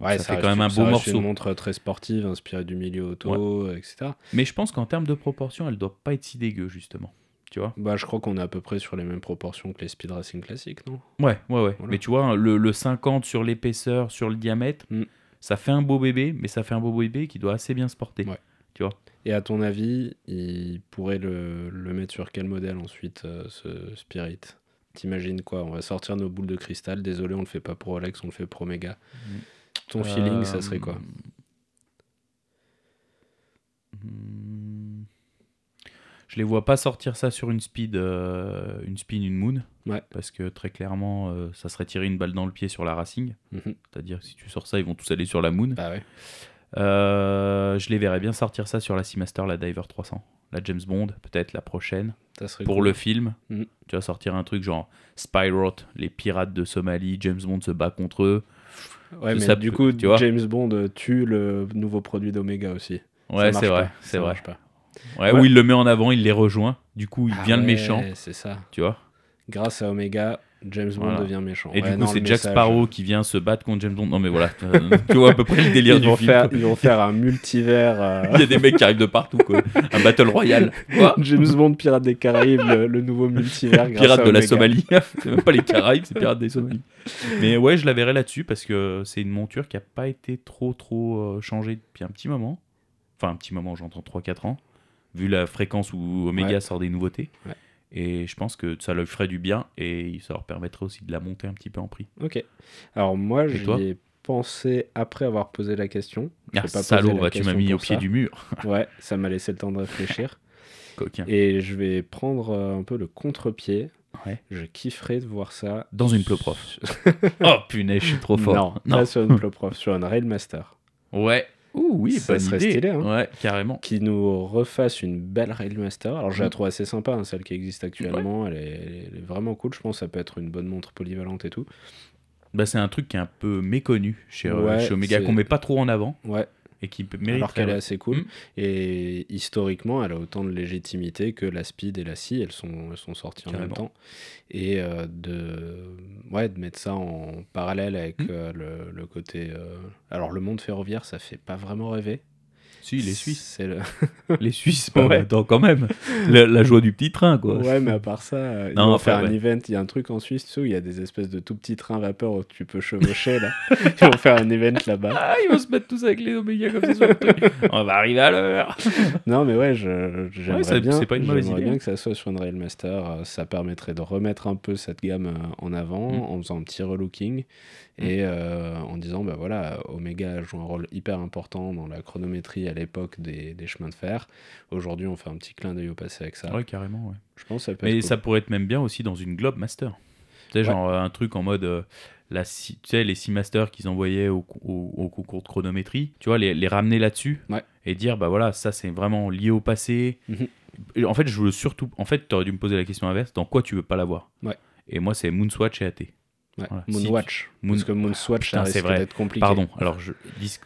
Donc Ouais, ça, fait quand même un beau morceau. une montre très sportive, inspirée du milieu auto, etc. Mais je pense qu'en termes de proportion, elle doit pas être si dégueu, justement. Tu vois Bah, je crois qu'on est à peu près sur les mêmes proportions que les speed racing classiques, non? Ouais, ouais, ouais. Voilà. Mais tu vois, le, le 50 sur l'épaisseur, sur le diamètre, Mm. ça fait un beau bébé, mais ça fait un beau bébé qui doit assez bien se porter. Ouais. Tu vois Et à ton avis, il pourrait le, le mettre sur quel modèle ensuite, euh, ce Spirit? T'imagines quoi? On va sortir nos boules de cristal. Désolé, on le fait pas pour Rolex, on le fait pour Omega. Ton feeling, ça serait quoi? Hmm. Je les vois pas sortir ça sur une speed, euh, une spin, une moon. Ouais. Parce que très clairement, euh, ça serait tirer une balle dans le pied sur la Racing. Mhm. C'est-à-dire que si tu sors ça, ils vont tous aller sur la moon. Bah ouais. Euh, je les verrais bien sortir ça sur la Seamaster, la Diver 300. La James Bond, peut-être la prochaine. Ça serait Pour cool. le film, Mhm. tu vas sortir un truc genre Spyro, les pirates de Somalie, James Bond se bat contre eux. Ouais, mais ça du coup, tu vois James Bond tue le nouveau produit d'Omega aussi. Ouais, c'est vrai, c'est vrai. marche pas. Ouais, Ouais. Ou il le met en avant, il les rejoint. Du coup, il Ah devient le méchant, C'est ça. tu vois. Grâce à Omega, James Bond Voilà. devient méchant. Et Ouais, du coup, c'est Jack message- Sparrow qui vient se battre contre James Bond. Non, mais voilà, (laughs) tu vois à peu près le délire Ils du vont, film. faire, ils vont faire un multivers. euh, (laughs) Il y a des mecs qui arrivent de partout, quoi. Un battle royal. Quoi (laughs) James Bond, Pirate des Caraïbes, le, le nouveau multivers. Pirates de la. Somalie. c'est même pas les Caraïbes, c'est Pirates des Somalies. Mais ouais, je la verrai là-dessus parce que c'est une monture qui a pas été trop, trop euh, changée depuis un petit moment. Enfin, un petit moment, j'entends 3-4 ans. Vu la fréquence où Omega Ouais. sort des nouveautés. Ouais. Et je pense que ça leur ferait du bien et ça leur permettrait aussi de la monter un petit peu en prix. Ok. Alors moi, Et toi j'y ai pensé après avoir posé la question. J'ai Ah, pas salaud, la tu m'as mis au pied du mur. (laughs) Ouais, ça m'a laissé le temps de réfléchir. (laughs) Coquin. Et je vais prendre euh, un peu le contre-pied. Ouais. Je kifferais de voir ça. Dans une Ploprof. (laughs) Oh punaise, je suis trop fort. Non, pas sur une Ploprof, sur une Railmaster. Ouais. Ouh, oui, Ça serait idée. stylé, hein. Ouais, carrément. Qui nous refasse une belle Railmaster. Alors je la Mm. trouve assez sympa, hein, celle qui existe actuellement. Elle, est, elle est vraiment cool. Je pense que ça peut être une bonne montre polyvalente et tout. Bah, c'est un truc qui est un peu méconnu chez, euh, Ouais, chez Omega, qu'on met pas trop en avant Ouais, et qui peut- mérite. alors qu'elle est assez cool. Mm. Et historiquement, elle a autant de légitimité que la Speed et la Scie, elles sont, elles sont sorties en même temps. Et euh, de, ouais, de mettre ça en parallèle avec Mm. euh, le, le côté. euh, Alors, le monde ferroviaire, ça fait pas vraiment rêver. Si, les Suisses. C'est le... (laughs) les Suisses, bah, Ouais. attends, quand même. La, la joie du petit train, quoi. Ouais, mais à part ça, euh, ils vont enfin, faire un event. Il y a un truc en Suisse, tu sais, où il y a des espèces de tout petits trains vapeur où tu peux chevaucher, là. (laughs) ils vont faire un event là-bas. Ah, ils vont se mettre tous avec les Omega comme ça sur le truc. (laughs) On va arriver à l'heure. Non, mais ouais, j'aimerais Ouais, bien, c'est pas une mauvaise j'aimerais idée, bien que ça soit sur une Railmaster. euh, Ça permettrait de remettre un peu cette gamme euh, en avant Mm. en faisant un petit relooking et euh, en disant, bah voilà, Omega joue un rôle hyper important dans la chronométrie à l'époque des, des chemins de fer. Aujourd'hui, on fait un petit clin d'œil au passé avec ça. Ouais, carrément, ouais. Je pense que ça peut Mais être ça pourrait être même bien aussi dans une Globe Master. Tu sais, Ouais. genre euh, un truc en mode. euh, la, tu sais, les six masters qu'ils envoyaient au, au- au concours de chronométrie, tu vois, les, les ramener là-dessus Ouais. et dire, bah voilà, ça c'est vraiment lié au passé. Mhm. En fait, je veux surtout. En fait, tu aurais dû me poser la question inverse dans quoi tu veux pas l'avoir? Ouais. Et moi, c'est Moonswatch et AT. Ouais. voilà. Si Moonwatch. Moon- Parce que Moonswatch, Putain, ça c'est risque d'être compliqué. Pardon, alors je dis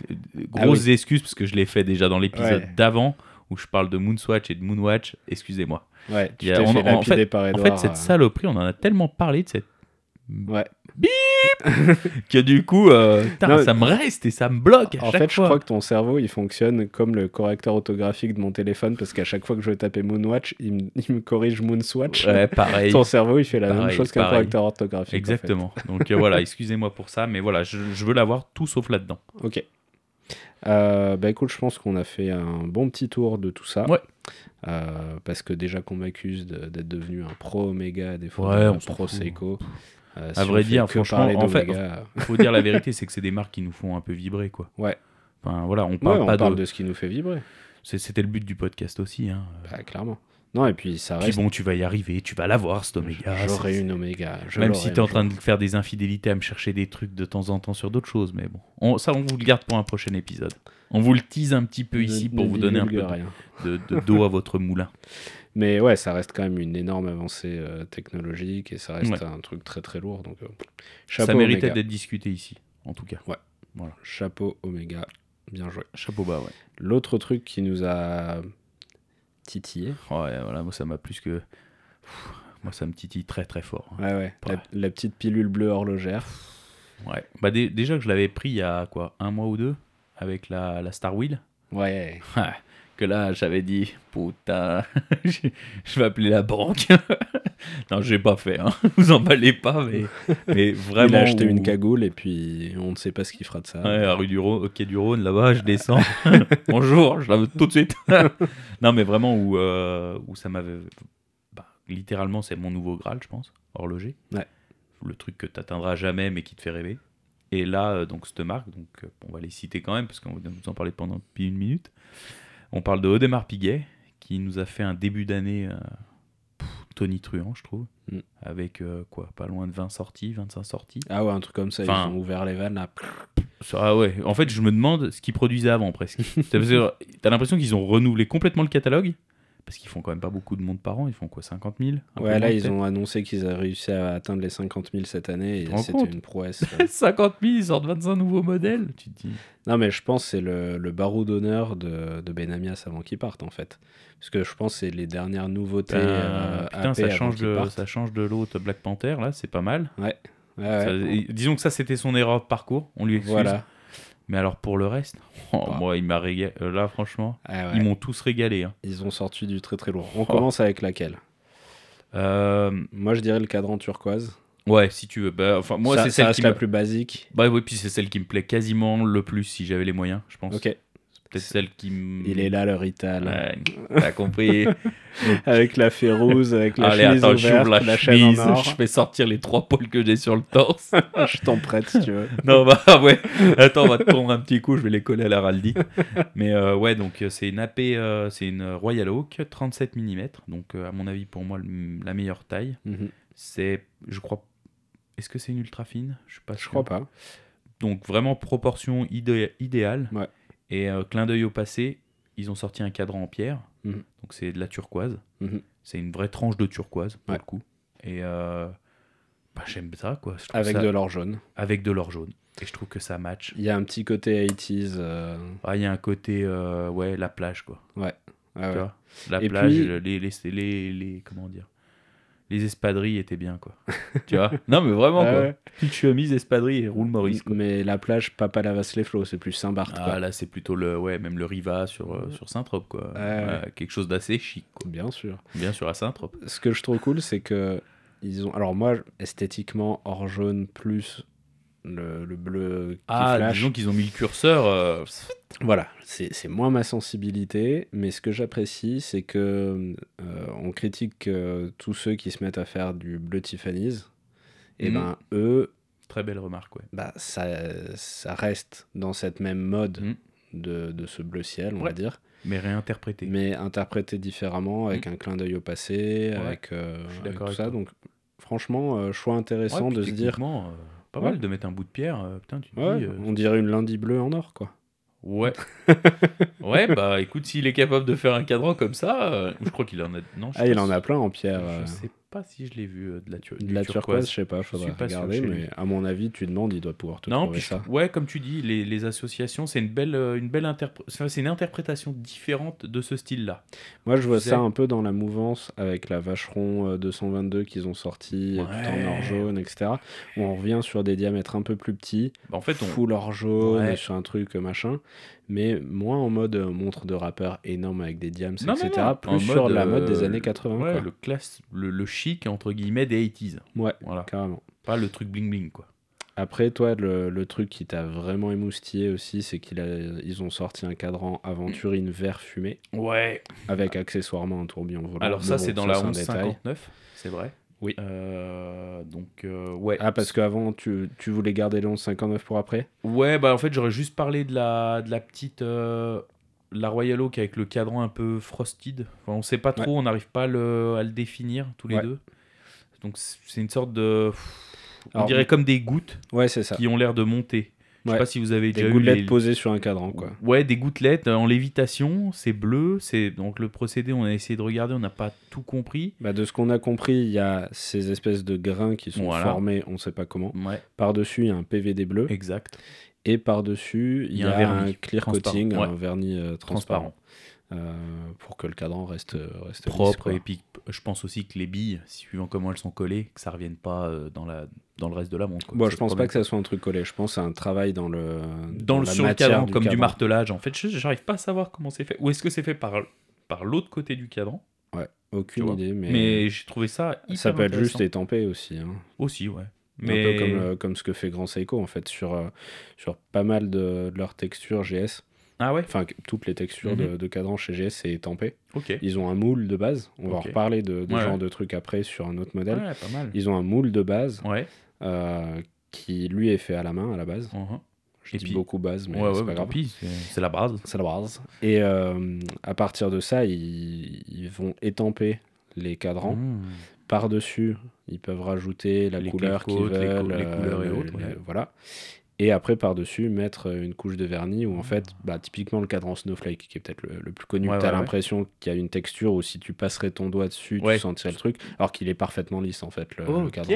Ah grosses excuses parce que je l'ai fait déjà dans l'épisode Ouais. d'avant où je parle de Moonswatch et de Moonwatch. Excusez-moi. Ouais, tu a- on- en fait- par En Edouard. fait, cette euh, saloperie, on en a tellement parlé de cette Ouais. (laughs) que du coup, euh, Non, ça me reste et ça me bloque à En chaque fait, je crois que ton cerveau, il fonctionne comme le correcteur orthographique de mon téléphone, parce qu'à chaque fois que je vais taper Moonwatch, il me, il me corrige Moonswatch. Ouais, pareil. (laughs) Ton cerveau, il fait la même chose qu'un correcteur orthographique. en fait. Exactement. Donc euh, voilà, excusez-moi pour ça, mais voilà, je, je veux l'avoir tout sauf là-dedans. Ok. Euh, bah écoute, je pense qu'on a fait un bon petit tour de tout ça. Ouais. Euh, parce que déjà qu'on m'accuse de- d'être devenu un pro Omega, des fois Ouais, un pro. Seiko. Euh, À vrai dire, franchement, en fait- d'Omega, (laughs) Faut dire la vérité, c'est que c'est des marques qui nous font un peu vibrer, quoi. Ouais. Enfin voilà, on ouais, parle on pas parle de. de ce qui nous fait vibrer. C'était le but du podcast aussi. Hein. Bah, clairement. Non, et puis ça Puis reste. bon, tu vas y arriver, tu vas l'avoir, cet Oméga. J'aurai une Omega. je Même si tu es en train de faire des infidélités à me chercher des trucs de temps en temps sur d'autres choses, mais bon, On- ça on vous le garde pour un prochain épisode. On vous le tease un petit peu ici ne pour vous donner un peu de, de, à votre moulin. (laughs) Mais ouais, ça reste quand même une énorme avancée euh, technologique et ça reste Ouais. un truc très très lourd. Donc, euh, ça méritait d'être discuté ici, en tout cas. Chapeau Omega, bien joué. Chapeau bas, ouais. L'autre truc qui nous a titillé, Ouais, voilà, moi ça m'a plus que. Pff, Moi ça me titille très très fort. ouais, ouais, la, Ouais. la petite pilule bleue horlogère. Ouais. Bah, dé- déjà que je l'avais pris il y a quoi, un mois ou deux, avec la, la Star Wheel. Ouais, Ouais, que là, j'avais dit, putain, (laughs) je je vais appeler la banque. (laughs) non, j'ai pas fait, hein. (laughs) vous emballez pas, mais, mais vraiment. il a acheté où- une cagoule et puis on ne sait pas ce qu'il fera de ça. Ouais, à rue du Rhône, au quai du Rhône, là-bas, je descends. Bonjour, je la veux tout de suite. non, mais vraiment où, euh, où ça m'avait. bah, littéralement, c'est mon nouveau Graal, je pense, horloger. Ouais. Le truc que tu n'atteindras jamais, mais qui te fait rêver. Et là, euh, donc, cette marque, donc, euh, on va les citer quand même, parce qu'on va nous en parler pendant une minute. On parle de Audemars Piguet, qui nous a fait un début d'année euh, pff, Tony Truant, je trouve. Mm. Avec quoi quoi, pas loin de 20 sorties, 25 sorties. Ah ouais, un truc comme ça, Enfin- ils ont ouvert les vannes là. Ah ouais, en fait, je me demande ce qu'ils produisaient avant presque. (laughs) T'as l'impression qu'ils ont renouvelé complètement le catalogue Parce qu'ils font quand même pas beaucoup de monde par an, ils font quoi 50 000 Un peu Ouais, là, ils ont annoncé qu'ils avaient réussi à atteindre les 50 000 cette année et c'était une prouesse. euh. 50 000, ils sortent 25 nouveaux modèles Tu te dis. non, mais je pense que c'est le, le barreau d'honneur de, de Benamias avant qu'il parte en fait. Parce que je pense que c'est les dernières nouveautés. euh, putain, AP ça change, de, ça change de l'autre Black Panther, là, c'est pas mal. Ouais, disons que ça, c'était son erreur de parcours, on lui excuse. Voilà. Mais alors pour le reste, (laughs) oh, Bah. moi, il m'a régalé. euh, Là, franchement, ouais. ils m'ont tous régalé. hein. Ils ont sorti du très très lourd. On Oh. commence avec laquelle? Euh, Moi, je dirais le cadran turquoise. ouais, si tu veux. Bah, enfin, moi, c'est celle qui la plus basique. Bah oui, puis c'est celle qui me plaît quasiment le plus si j'avais les moyens, je pense. Ok. Peut-être celle qui. Il est là, le Rital. Ouais, T'as compris. (laughs) Avec la férouse, avec la Allez, chemise attends, ouverte, j'ouvre la, la, chaîne chemise, en or. je fais sortir les trois pôles que j'ai sur le torse. (laughs) je t'en prête si tu veux. (laughs) non, bah ouais. Attends, on va te prendre un petit coup, je vais les coller à l'Araldi. Mais euh, ouais, donc euh, c'est une AP, euh, c'est une Royal Oak, 37 mm. Donc, euh, à mon avis, pour moi, le- la meilleure taille. Mhm. C'est, je crois. Est-ce que c'est une ultra fine? Je suis pas Je sûr. crois pas. Donc vraiment proportion idé- idéale. Ouais. Et euh, clin d'œil au passé, ils ont sorti un cadran en pierre. Mhm. Donc c'est de la turquoise. Mhm. C'est une vraie tranche de turquoise pour Ouais. le coup. Et euh, bah, j'aime ça, quoi. Avec ça- de l'or jaune. avec de l'or jaune. Et je trouve que ça match. Il y a un petit côté 80s. euh, Ah, il y a un côté, euh, ouais, la plage, quoi. ah tu ouais. la Et plage, puis- les, les, les, les- comment dire? Les espadrilles étaient bien quoi tu vois? Non mais vraiment Ah quoi ouais. petite chemise espadrille et roule Maurice quoi. Mais la plage, pas Palavas les flots, c'est plus Saint-Barth. ah quoi. là c'est plutôt le ouais même le Riva sur euh, sur Saint-Trope quoi Ouais, quelque chose d'assez chic quoi Bien sûr. bien sûr à Saint-Trope Ce que je trouve cool, c'est que ils ont. Alors moi, esthétiquement, or jaune plus le, le bleu qui ah flash. disons qu'ils ont mis le curseur euh, Voilà, c'est moins ma sensibilité, mais ce que j'apprécie, c'est que euh, on critique euh, tous ceux qui se mettent à faire du bleu Tiffany's. Et Mhm. ben eux, très belle remarque ouais bah, ça, ça reste dans cette même mode Mhm. de, de ce bleu ciel, on Ouais. va dire, mais réinterprété mais interprété différemment, avec un clin d'œil au passé, Ouais, avec, avec tout ça. toi. Donc franchement, choix intéressant Ouais, de se dire, euh, pas Ouais. mal de mettre un bout de pierre euh, putain tu ouais, dis euh, on dirait une lundi bleue en or, quoi. ouais (laughs) ouais bah écoute s'il est capable de faire un cadran comme ça euh, je crois qu'il en a non je Ah, il en a plein en pierre. Je sais pas si je l'ai vu euh, de la, tur- De la turquoise, je sais pas, Je faudrait suis pas sûr regarder, mais lui. à mon avis, tu demandes, il doit pouvoir te Non, trouver puis ça. ouais, comme tu dis, les, les associations, c'est une belle, euh, une belle interpr- c'est une interprétation différente de ce style-là. Moi, je vois ça un peu dans la mouvance avec la Vacheron euh, 222 qu'ils ont sorti, euh, tout en or Ouais. jaune, etc. Où on revient sur des diamètres un peu plus petits, Bah, en fait, on, full or jaune, Ouais. sur un truc euh, macin, mais moins en mode euh, montre de rappeur énorme avec des diams, Non, etc. non, Plus en sur mode, la mode des euh, années 80. ouais, quoi. le classe, le, le chic entre guillemets des 80s. Ouais, Voilà, carrément. pas le truc bling bling quoi. Après, toi, le, le truc qui t'a vraiment émoustillé aussi, c'est qu'ils ont sorti un cadran aventurine vert fumé. Ouais. avec accessoirement un tourbillon volant. Alors ça, c'est dans la c'est un détail. 1159, c'est vrai. Oui. Euh, donc euh, ouais. Ah, parce qu'avant, tu, tu voulais garder le 1159 pour après? Ouais, bah en fait, j'aurais juste parlé de la, de la petite. euh, la Royal Oak avec le cadran un peu frosted. Enfin, on sait pas trop, on n'arrive pas à le, à le définir tous les Ouais. deux. Donc c'est une sorte de. On Alors, dirait comme des gouttes Ouais, ça. qui ont l'air de monter. Je sais pas si vous avez Des déjà gouttelettes eu les... posées sur un cadran, quoi. Ouais, des gouttelettes euh, en lévitation, c'est bleu, c'est donc le procédé, on a essayé de regarder, on n'a pas tout compris. Bah, de ce qu'on a compris, il y a ces espèces de grains qui sont Voilà. formés, on sait pas comment. Ouais, Par-dessus, il y a un PVD bleu. exact. Et par-dessus, il y, a un, clear coating, Ouais. un vernis euh, transparent. Transparent. Euh, pour que le cadran reste, euh, reste Propre, et puis je pense aussi que les billes, suivant comment elles sont collées, que ça revienne pas euh, dans, la, dans le reste de la montre. quoi. Bon, je se pense pas que ça soit un truc collé. Je pense c'est un travail dans le. dans le la sur le cadran comme du martelage en fait je j'arrive pas à savoir comment c'est fait ou est-ce que c'est fait par par l'autre côté du cadran? Ouais, aucune idée, mais. mais, j'ai trouvé ça hyper ça peut être juste étampé aussi. hein. aussi ouais Un mais peu comme, euh, comme ce que fait Grand Seiko en fait sur, euh, sur pas mal de, de leurs textures GS. Ah ouais Enfin, toutes les textures de, de cadran chez GS, c'est étampé. ok Ils ont un moule de base. On va en reparler de, de Ouais, ce genre ouais. de trucs après sur un autre ouais, modèle. pas mal Ils ont un moule de base ouais euh, qui lui est fait à la main à la base. uhum. Je Et dis puis- beaucoup base, mais ouais c'est ouais pas tant grave. pis c'est c'est la base C'est la base. Et euh, à partir de ça, ils, ils vont étamper les cadrans. Mmh. Par-dessus, ils peuvent rajouter la Les couleur qu'ils les veulent. les euh, couleurs et le- autres, ouais. Voilà. Et après, par-dessus, mettre une couche de vernis où, en fait, bah, typiquement le cadran Snowflake, qui est peut-être le, le plus connu, Ouais, tu as ouais, ouais. l'impression qu'il y a une texture où si tu passerais ton doigt dessus, tu sentirais le truc, alors qu'il est parfaitement lisse, en fait, le, cadran.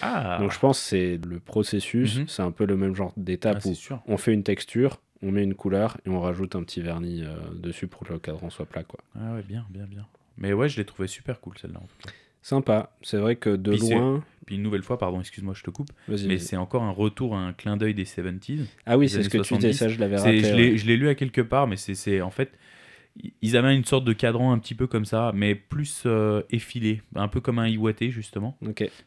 ah Donc je pense que c'est le processus, Mhm. c'est un peu le même genre Ah, d'étape c'est où sûr on fait une texture, on met une couleur et on rajoute un petit vernis euh, dessus pour que le cadran soit plat. Quoi. ah ouais bien bien bien mais ouais je l'ai trouvé super cool celle-là en tout cas Sympa, c'est vrai que de Puis loin... puis une nouvelle fois pardon excuse-moi je te coupe mais c'est encore un retour à un clin d'œil des 70s Ah oui, c'est ce que années tu disais, 70. ça je l'avais raté. je l'ai lu à quelque part, mais c'est- en fait ils amènent une sorte de cadran un petit peu comme ça, mais plus euh, effilé, un peu comme un Iwate justement.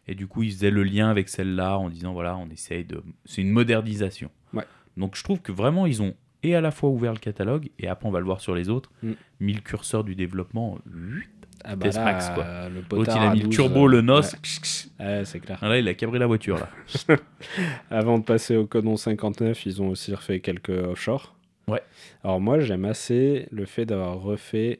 Et du coup, ils faisaient le lien avec celle-là en disant voilà, on essaye de, c'est une modernisation. Ouais. Donc je trouve que vraiment ils ont et à la fois ouvert le catalogue et après on va le voir sur les autres, Mm. mis le curseur du développement. Ah bah max, quoi. euh, le L'autre potard il a mis le 12, turbo, euh, le nos. ouais. Ouais, c'est clair. Ah, Là, il a cabré la voiture là. (laughs) Avant de passer au Codon 59, ils ont aussi refait quelques offshore. Ouais. Alors moi, j'aime assez le fait d'avoir refait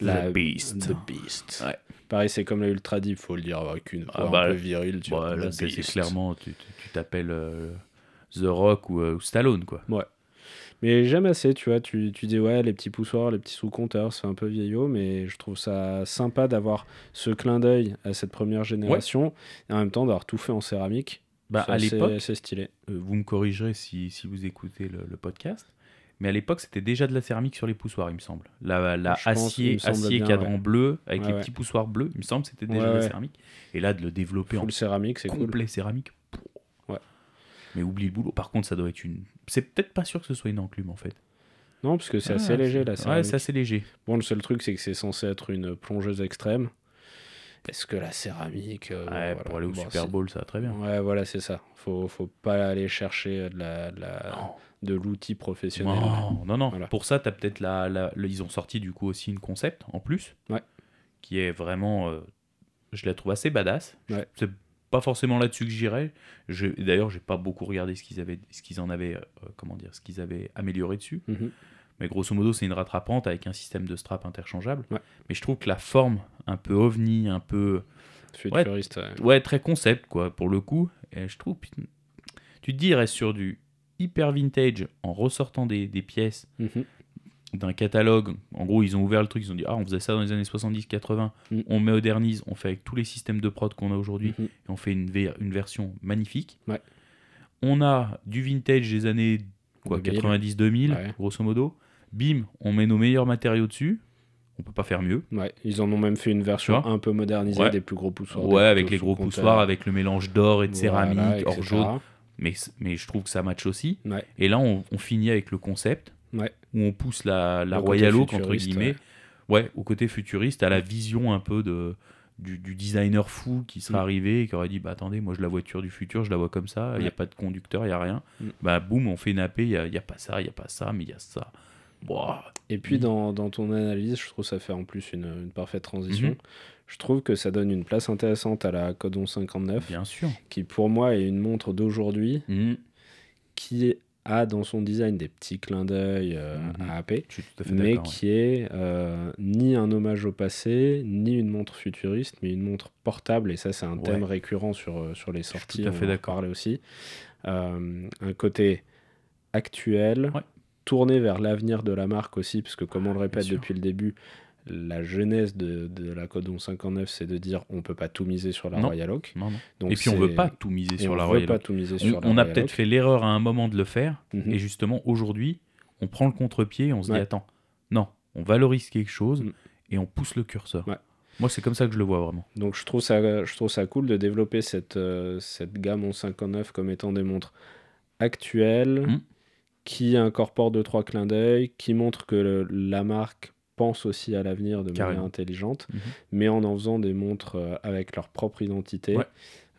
la The Beast. The Beast. Ouais. Pareil, c'est comme la Ultra Deep, faut le dire avec une voix Ah bah, un peu virile. Tu vois, là, c'est clairement, tu t'appelles euh, The Rock ou, euh, ou Stallone quoi. Mais j'aime assez, tu vois. Tu, tu dis, ouais, les petits poussoirs, les petits sous-compteurs, c'est un peu vieillot, mais je trouve ça sympa d'avoir ce clin d'œil à cette première génération et en même temps d'avoir tout fait en céramique. Bah, à l'époque, c'est stylé. euh, vous me corrigerez si, si vous écoutez le, le podcast, mais à l'époque, c'était déjà de la céramique sur les poussoirs, il me semble. La, la pense, acier, acier bien, cadran ouais. bleu avec Ouais, les ouais. petits poussoirs bleus, il me semble c'était déjà de la céramique. Et là, de le développer en céramique, c'est cool. complet céramique. Ouais. Mais oublie le boulot. Par contre, ça doit être une. C'est peut-être pas sûr que ce soit une enclume en fait. Non, parce que c'est Ah, assez léger la Ouais, c'est assez léger. Bon, le seul truc, c'est que c'est censé être une plongeuse extrême. Est-ce que la céramique. euh, Ouais, voilà. pour aller au Bon, Super Bowl, ça va très bien. Ouais, voilà, c'est ça. Faut, faut pas aller chercher de la, de la- Non. de l'outil professionnel. Non, non, non. Voilà. Pour ça, t'as peut-être la, Ils ont sorti du coup aussi une concept en plus. Ouais. Qui est vraiment. euh, je la trouve assez badass. Ouais. C'est pas forcément là-dessus que j'irais. Je... D'ailleurs, j'ai pas beaucoup regardé ce qu'ils avaient, ce qu'ils en avaient, euh, comment dire, ce qu'ils avaient amélioré dessus. Mhm. Mais grosso modo, c'est une rattrapante avec un système de strap interchangeable. Ouais. Mais je trouve que la forme, un peu ovni, un peu. Futuriste. ouais. Ouais, très concept, quoi, pour le coup. Et je trouve. Tu te dis, reste sur du hyper vintage en ressortant des, des pièces Mhm. D'un catalogue. En gros, ils ont ouvert le truc, ils ont dit Ah, on faisait ça dans les années 70-80, Mm. on modernise, on fait avec tous les systèmes de prod qu'on a aujourd'hui, Mhm. et on fait une, ver- une version magnifique. Ouais. On a du vintage des années quoi, 2000. 90-2000, Ouais. grosso modo. Bim, on met nos meilleurs matériaux dessus. On peut pas faire mieux. Ouais, ils en ont même fait une version un peu modernisée des plus gros poussoirs. ouais, avec les gros poussoirs, avec le mélange d'or et de Voilà, céramique, or jaune. Mais, mais je trouve que ça match aussi. Et là, on, on finit avec le concept Ouais. où on pousse la, la Royal Oak, entre guillemets, ouais. au côté futuriste, à la vision un peu de, du, du designer fou qui serait Mm. arrivé et qui aurait dit bah, Attendez, moi, je la voiture du futur, je la vois comme ça, il n'y a pas de conducteur, il n'y a rien. Mm. Bah, boum, on fait une AP, il n'y a, y a pas ça, il n'y a pas ça, mais il y a ça. Et puis Oui. dans, dans ton analyse, je trouve ça fait en plus une, une parfaite transition. Mhm. Je trouve que ça donne une place intéressante à la Code 1159, Bien sûr. qui pour moi est une montre d'aujourd'hui, Mm. qui a dans son design des petits clins d'œil euh, Mhm. à AP, mais qui est euh, ni un hommage au passé, ni une montre futuriste, mais une montre portable, et ça c'est un Ouais. thème récurrent sur, euh, sur les suis sorties, tout à fait d'accord. parler aussi. Euh, un côté actuel, Ouais. tourné vers l'avenir de la marque aussi, parce que comme on le répète sûr. depuis le début, la genèse de, de la Code 1159, c'est de dire on peut pas tout miser sur la Non. Royal Oak. Non, non. Donc Et puis on veut pas tout miser sur on la veut Royal pas Oak. tout miser On, sur la on a peut-être fait l'erreur à un moment de le faire, Mhm. et justement aujourd'hui, on prend le contre-pied et on se Ouais. dit attends, non, on valorise quelque chose Mm. et on pousse le curseur. Ouais. Moi, c'est comme ça que je le vois vraiment. Donc je trouve ça, je trouve ça cool de développer cette, euh, cette gamme 1159 comme étant des montres actuelles Mm. qui incorporent deux trois clins d'œil, qui montrent que le- la marque pense aussi à l'avenir de manière intelligente, Mhm. mais en en faisant des montres euh, avec leur propre identité. Ouais.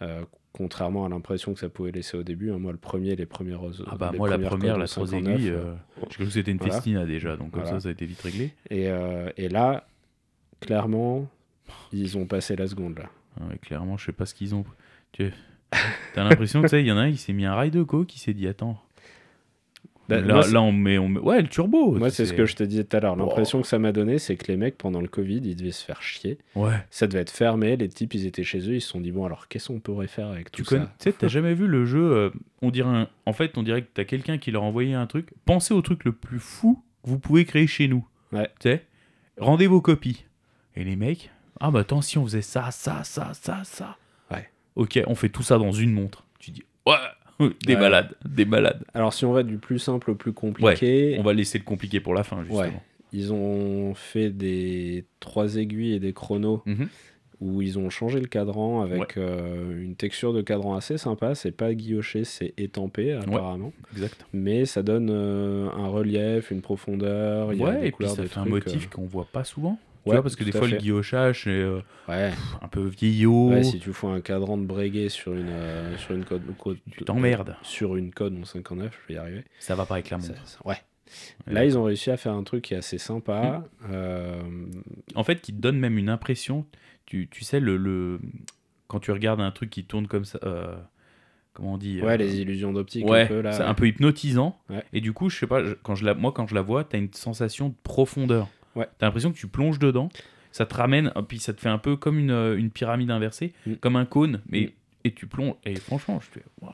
euh, contrairement à l'impression que ça pouvait laisser au début. hein. Moi, le premier, les premières. Ah bah les moi, la première, la 3 1159, aiguilles, euh, j'ai cru que c'était une voilà. festina déjà, donc comme Voilà. ça, ça a été vite réglé. et, euh, et là, clairement, ils ont passé la seconde là. Ah ouais, clairement, je sais pas ce qu'ils ont. Tu as l'impression que tu sais, il y en a un, il s'est mis un rail de co qui s'est dit attends. Là, là, on met, on met. Ouais, le turbo. Moi, c'est ce que je te disais tout à l'heure. L'impression que ça m'a donné, c'est que les mecs, pendant le Covid, ils devaient se faire chier. Ouais. Ça devait être fermé. Les types, ils étaient chez eux. Ils se sont dit, bon, alors, qu'est-ce qu'on pourrait faire avec tout ça tu sais, t'as jamais vu le jeu euh, On dirait un- en fait, on dirait que t'as quelqu'un qui leur a envoyé un truc. Pensez au truc le plus fou que vous pouvez créer chez nous. Ouais. Tu sais, rendez vos copies. Et les mecs, ah bah attends, si on faisait ça, ça, ça, ça, ça. Ouais. Ok, on fait tout ça dans une montre. Tu dis, ouais, (laughs) des Ouais. malades, des malades. Alors, si on va du plus simple au plus compliqué, On va laisser le compliqué pour la fin, justement. Ouais. ils ont fait des trois aiguilles et des chronos Mhm. où ils ont changé le cadran avec euh, une texture de cadran assez sympa. C'est pas guilloché, c'est étampé apparemment. Exact. Mais ça donne euh, un relief, une profondeur. il y a Ouais, des et puis ça des fait un motif qu'on voit pas souvent. Tu ouais, vois, parce que des fois, fait. le guillochage, c'est euh, Ouais. un peu vieillot. Ouais, si tu fous un cadran de Breguet sur une, euh, sur une code, code- Tu t'emmerdes. Sur une code 1159, je vais y arriver. Ça va pas avec la montre. Ça- ouais. Là, ils ont réussi à faire un truc qui est assez sympa. Euh, en fait, qui te donne même une impression. Tu, tu sais, le, le- quand tu regardes un truc qui tourne comme ça, comment on dit ouais, euh, les illusions d'optique ouais, un peu là. c'est un peu hypnotisant. Ouais. Et du coup, je sais pas, je- quand je la, moi, quand je la vois, tu as une sensation de profondeur. Ouais. Tu as l'impression que tu plonges dedans. Ça te ramène, puis ça te fait un peu comme une, euh, une pyramide inversée, Mm. comme un cône, mais Mm. et tu plonges. Et franchement, je fais, waouh.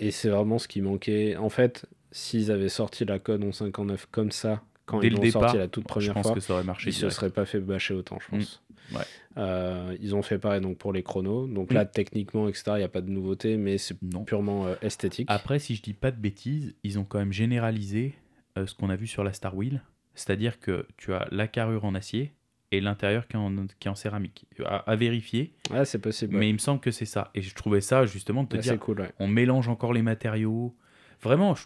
Et c'est vraiment ce qui manquait. En fait, s'ils avaient sorti la code 1159 comme ça, quand Dès ils l'ont sorti la toute je première pense fois, que ça aurait marché. ils se direct. seraient pas fait bâcher autant, je pense. Mm. Ouais. Euh, ils ont fait pareil donc pour les chronos. Donc là, techniquement, etc., il n'y a pas de nouveauté, mais c'est purement euh, esthétique. Après, si je dis pas de bêtises, ils ont quand même généralisé euh, ce qu'on a vu sur la Star Wheel. C'est-à-dire que tu as la carrure en acier et l'intérieur qui, est en- qui est en céramique. À, à vérifier, Ouais, c'est possible. mais il me semble que c'est ça. Et je trouvais ça justement de te Ouais, dire, c'est cool, ouais. on mélange encore les matériaux. Vraiment, je...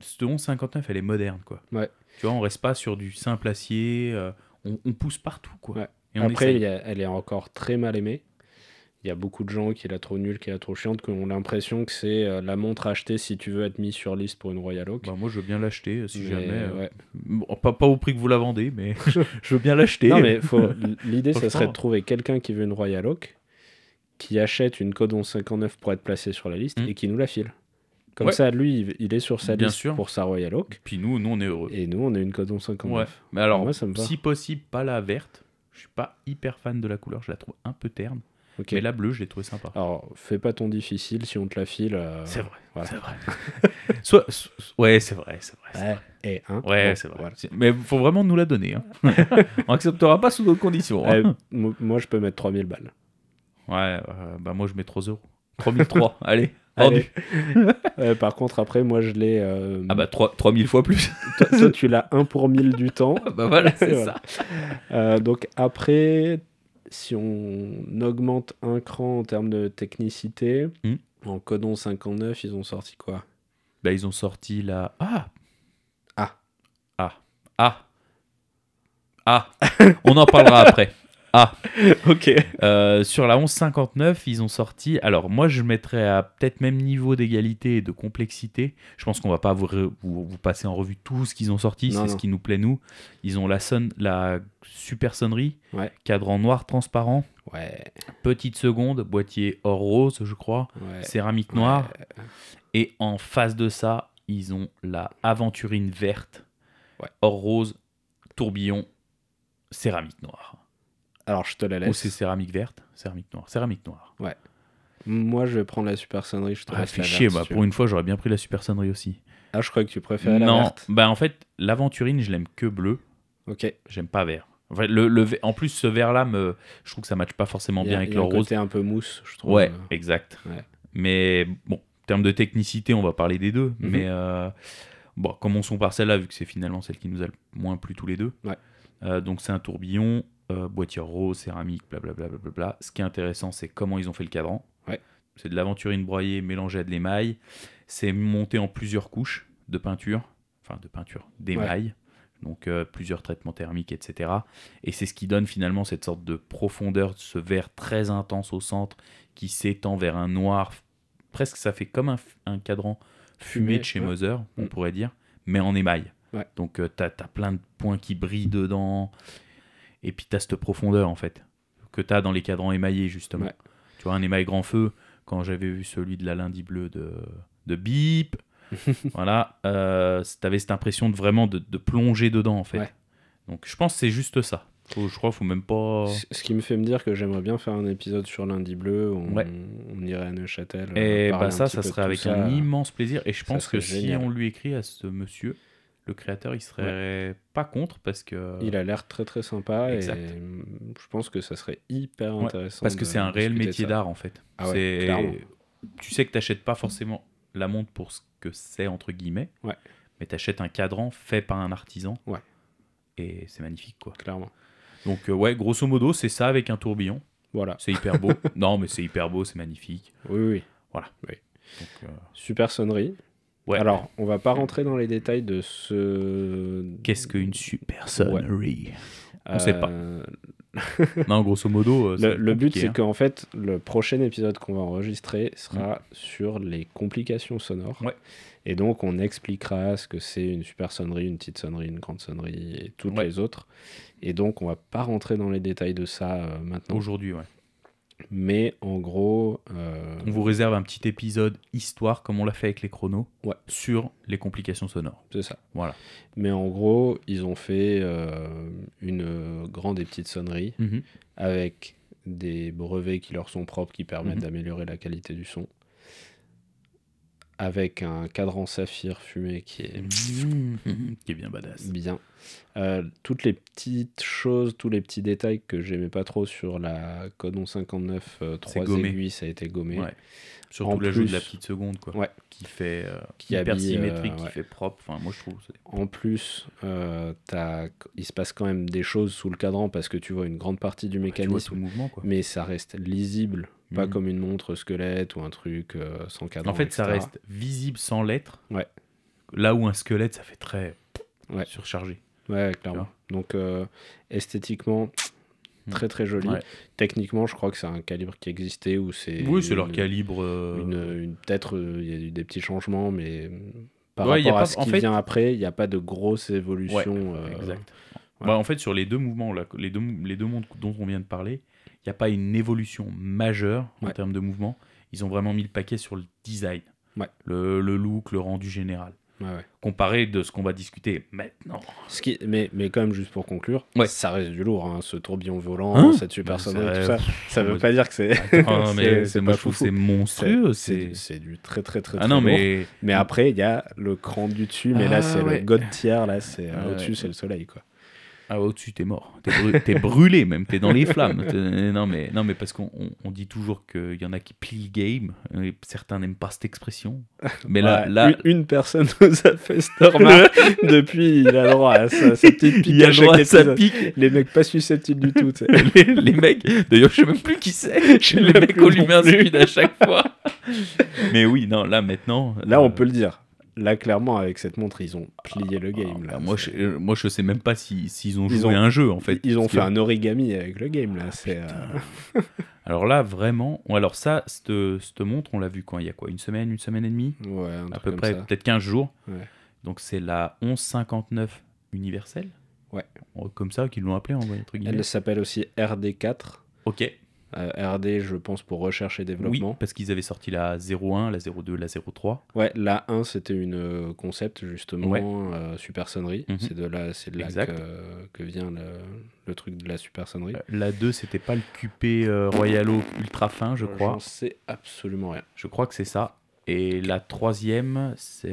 cette 1159, elle est moderne, quoi. Ouais. Tu vois, on reste pas sur du simple acier, euh, on, on pousse partout, quoi. Ouais. Et on Après, essaye. elle est encore très mal aimée. Il y a beaucoup de gens qui la trouvent nulle, qui la trouvent chiante, qui ont l'impression que c'est euh, la montre achetée si tu veux être mis sur liste pour une Royal Oak. Bah, moi, je veux bien l'acheter si Mais, jamais. euh, ouais. bon, pas, pas au prix que vous la vendez, mais (laughs) je veux bien l'acheter. Non, mais faut- l'idée, ça serait de trouver quelqu'un qui veut une Royal Oak, qui achète une code 1159 pour être placé sur la liste Mm. et qui nous la file. Comme Ouais. ça, lui, il- est sur sa Bien liste sûr. pour sa Royal Oak. Puis nous, nous, on est heureux. Et nous, on a une code 1159. Ouais. Mais alors, Moi, ça me va. si possible, pas la verte. Je suis pas hyper fan de la couleur, je la trouve un peu terne. Ok. Mais la bleue, je l'ai trouvé sympa. Alors, fais pas ton difficile si on te la file. euh, c'est vrai, voilà. c'est vrai. (laughs) Soit, so- ouais, c'est vrai, c'est vrai. Ouais, vrai. et un. Ouais, Bon, c'est vrai. voilà. Mais faut vraiment nous la donner. hein. (laughs) on acceptera pas sous d'autres conditions. hein. Eh, mo- moi, je peux mettre 3000 balles. Ouais, euh, bah moi je mets 3 euros. 3003, (laughs) allez, Allez. par contre, après, moi, je l'ai. euh, Ah bah 3, 3000 fois plus. toi, toi, tu l'as 1 pour 1000 du temps. bah voilà, c'est Voilà. ça. Euh, donc après, si on augmente un cran en termes de technicité, Hmm. en Codon 59, ils ont sorti quoi? Bah ils ont sorti la... Ah Ah. Ah. Ah. Ah. (laughs) On en parlera après. Ah. (laughs) Ok. Euh, sur la 1159, ils ont sorti. Alors, moi, je mettrais à peut-être même niveau d'égalité et de complexité. Je pense qu'on va pas vous, re- vous, passer en revue tout ce qu'ils ont sorti. C'est ce qui nous plaît, nous. Ils ont la, son, la super sonnerie, Ouais. cadran noir transparent, Ouais. petite seconde, boîtier or rose, je crois, ouais. céramique noire. Et en face de ça, ils ont la aventurine verte, or rose, tourbillon, céramique noire. Alors, je te la Ou laisse. c'est céramique verte, céramique noire, céramique noire. Moi, je vais prendre la super sonnerie. Je te Ah, chier, bah, pour une fois, j'aurais bien pris la super sonnerie aussi. Ah, je crois que tu préférais la non, verte. bah en fait, l'aventurine, je l'aime que bleu, Ok. j'aime pas vert. Le, le en plus, ce vert-là, me... je trouve que ça matche pas forcément bien avec le rose. côté un peu mousse, je trouve. Ouais, exact. ouais. Mais bon, en termes de technicité, on va parler des deux. Mhm. Mais euh, bon, commençons par celle-là, vu que c'est finalement celle qui nous a le moins plu tous les deux. Ouais. Euh, donc c'est un tourbillon, euh, boîtier rose, céramique, blablabla. Bla, bla, bla. Ce qui est intéressant, c'est comment ils ont fait le cadran. Ouais. C'est de l'aventurine broyée mélangée à de l'émail. C'est monté en plusieurs couches de peinture, enfin de peinture, d'émail. Donc euh, plusieurs traitements thermiques, etc. Et c'est ce qui donne finalement cette sorte de profondeur, ce vert très intense au centre qui s'étend vers un noir. Presque ça fait comme un, cadran fumé Fumé, de chez ouais. Moser, on Mm. pourrait dire, mais en émail. Donc euh, t'as as plein de points qui brillent dedans. Et puis t'as cette profondeur en fait, que t'as dans les cadrans émaillés justement. Ouais. Tu vois, un émail grand feu, quand j'avais vu celui de la lundi bleue de, de Bip, (laughs) voilà, euh, t'avais cette impression de vraiment de, de plonger dedans en fait. Ouais. Donc je pense que c'est juste ça. Faut- je crois qu'il faut même pas. Ce qui me fait me dire que j'aimerais bien faire un épisode sur lundi bleu. On, Ouais. on irait à Neuchâtel. euh, Et parler bah un ça, ça serait avec ça. un immense plaisir. Et je pense que si on lui écrit à ce monsieur, le créateur, il serait pas contre parce que. Il a l'air très très sympa Exact. et je pense que ça serait hyper Ouais, intéressant. Parce que c'est un réel métier d'art en fait. Ah ouais. Tu sais que t'achètes pas forcément la montre pour ce que c'est entre guillemets, mais t'achètes un cadran fait par un artisan. Ouais. Et c'est magnifique quoi. Clairement. Donc euh, ouais, grosso modo, c'est ça avec un tourbillon. Voilà. C'est hyper beau. (laughs) non, mais c'est hyper beau, c'est magnifique. Oui, oui. Donc, euh, Super sonnerie. Ouais. Alors, on va pas rentrer dans les détails de ce. qu'est-ce qu'une super sonnerie on Euh, sait pas. Non, grosso modo. euh, Le, but, c'est hein. qu'en fait, le prochain épisode qu'on va enregistrer sera sur les complications sonores. Ouais. Et donc, on expliquera ce que c'est une super sonnerie, une petite sonnerie, une grande sonnerie et toutes Ouais. les autres. Et donc, on va pas rentrer dans les détails de ça euh, maintenant. Aujourd'hui, ouais. Mais en gros, euh, On vous réserve un petit épisode histoire, comme on l'a fait avec les chronos, Ouais. sur les complications sonores. c'est ça. Voilà. Mais en gros, ils ont fait euh, une grande et petite sonnerie Mhm. avec des brevets qui leur sont propres qui permettent Mhm. d'améliorer la qualité du son. avec un cadran saphir fumé qui est Mmh, (laughs) qui est bien badass. bien. Euh, toutes les petites choses, tous les petits détails que j'aimais pas trop sur la Codon 59 euh, C'est 3 gommé. aiguilles, ça a été gommé. Ouais. Surtout l'ajout de la petite seconde, quoi. Ouais. Qui fait euh, Qui hyper habille, symétrique, euh, qui ouais. fait propre. Enfin, moi, je trouve. En plus, euh, il se passe quand même des choses sous le cadran parce que tu vois une grande partie du vois mécanisme, mouvement, quoi. mais ça reste lisible, pas Mhm. comme une montre squelette ou un truc sans cadran. En fait, ça reste visible sans lettres. Ouais. Là où un squelette, ça fait très surchargé. Ouais, clairement. Donc, euh, esthétiquement, très très joli. Ouais. Techniquement, je crois que c'est un calibre qui existait ou c'est. Oui, c'est leur calibre. euh, une, une- peut-être euh, il y a eu des petits changements mais par Ouais, il y a rapport à ce qui fait- vient après il n'y a pas de grosse évolution euh, Exact. Bah, en fait, sur les deux mouvements, là, les deux, les deux mondes dont on vient de parler, il n'y a pas une évolution majeure en termes de mouvement. Ils ont vraiment mis le paquet sur le design, le, le look, le rendu général. Ouais, ouais. Comparé de ce qu'on va discuter maintenant. Ce qui, mais, mais quand même juste pour conclure Ouais. ça reste du lourd hein, ce tourbillon volant Hein cette Bah, tout ça- ça veut pas dire que c'est (laughs) c'est- mais moi, je trouve c'est monstrueux. c'est du très très très, Ah très non, lourd. mais mais après il y a le cran du dessus mais là Ah, c'est ouais. le god tier là c'est Ah, au-dessus ouais. c'est le soleil quoi Ah, au-dessus, t'es mort. T'es, t'es brûlé même, t'es dans les flammes. Non mais, non, mais parce qu'on on- dit toujours qu'il y en a qui plient le game. et certains n'aiment pas cette expression. Mais là, Ouais, là une, une personne (laughs) nous a fait cette remarque depuis il a droit à sa, sa petite pique il a le droit à sa pique. les mecs pas susceptibles du tout (laughs) les, les mecs, d'ailleurs, je sais même plus qui c'est. (laughs) sais les mecs, on lui met un speed à chaque fois. mais oui, non, là maintenant. Là, on euh, peut le dire. Là, clairement, avec cette montre, ils ont plié le game. ah, Là. moi, je, euh, moi, je sais même pas si- s'ils ont Ils joué ont- un jeu en fait. Ils ont fait que- un origami avec le game. Là, c'est. euh, (laughs) Alors là, vraiment. Alors ça, cette, cette montre, on l'a vu quand? Il y a quoi? Une semaine, une semaine et demie? Ouais, un À peu comme près, peut-être 15 jours. Ouais. Donc c'est la 1159 universelle? Ouais. Comme ça qu'ils l'ont appelé, entre guillemets. Elle s'appelle aussi RD4. Ok. Euh, RD, je pense, pour recherche et Oui, développement. parce qu'ils avaient sorti la 01, la 02, la 03. Ouais, la 1, c'était une euh, concept, justement, Ouais. euh, super sonnerie. Mhm. C'est de là, c'est de là Exact. que, que vient le, le truc de la super sonnerie. Euh, La 2, c'était pas le QP euh, Royalo ultra fin, je crois. J'en sais absolument rien. Je crois que c'est ça. Et la troisième, c'est.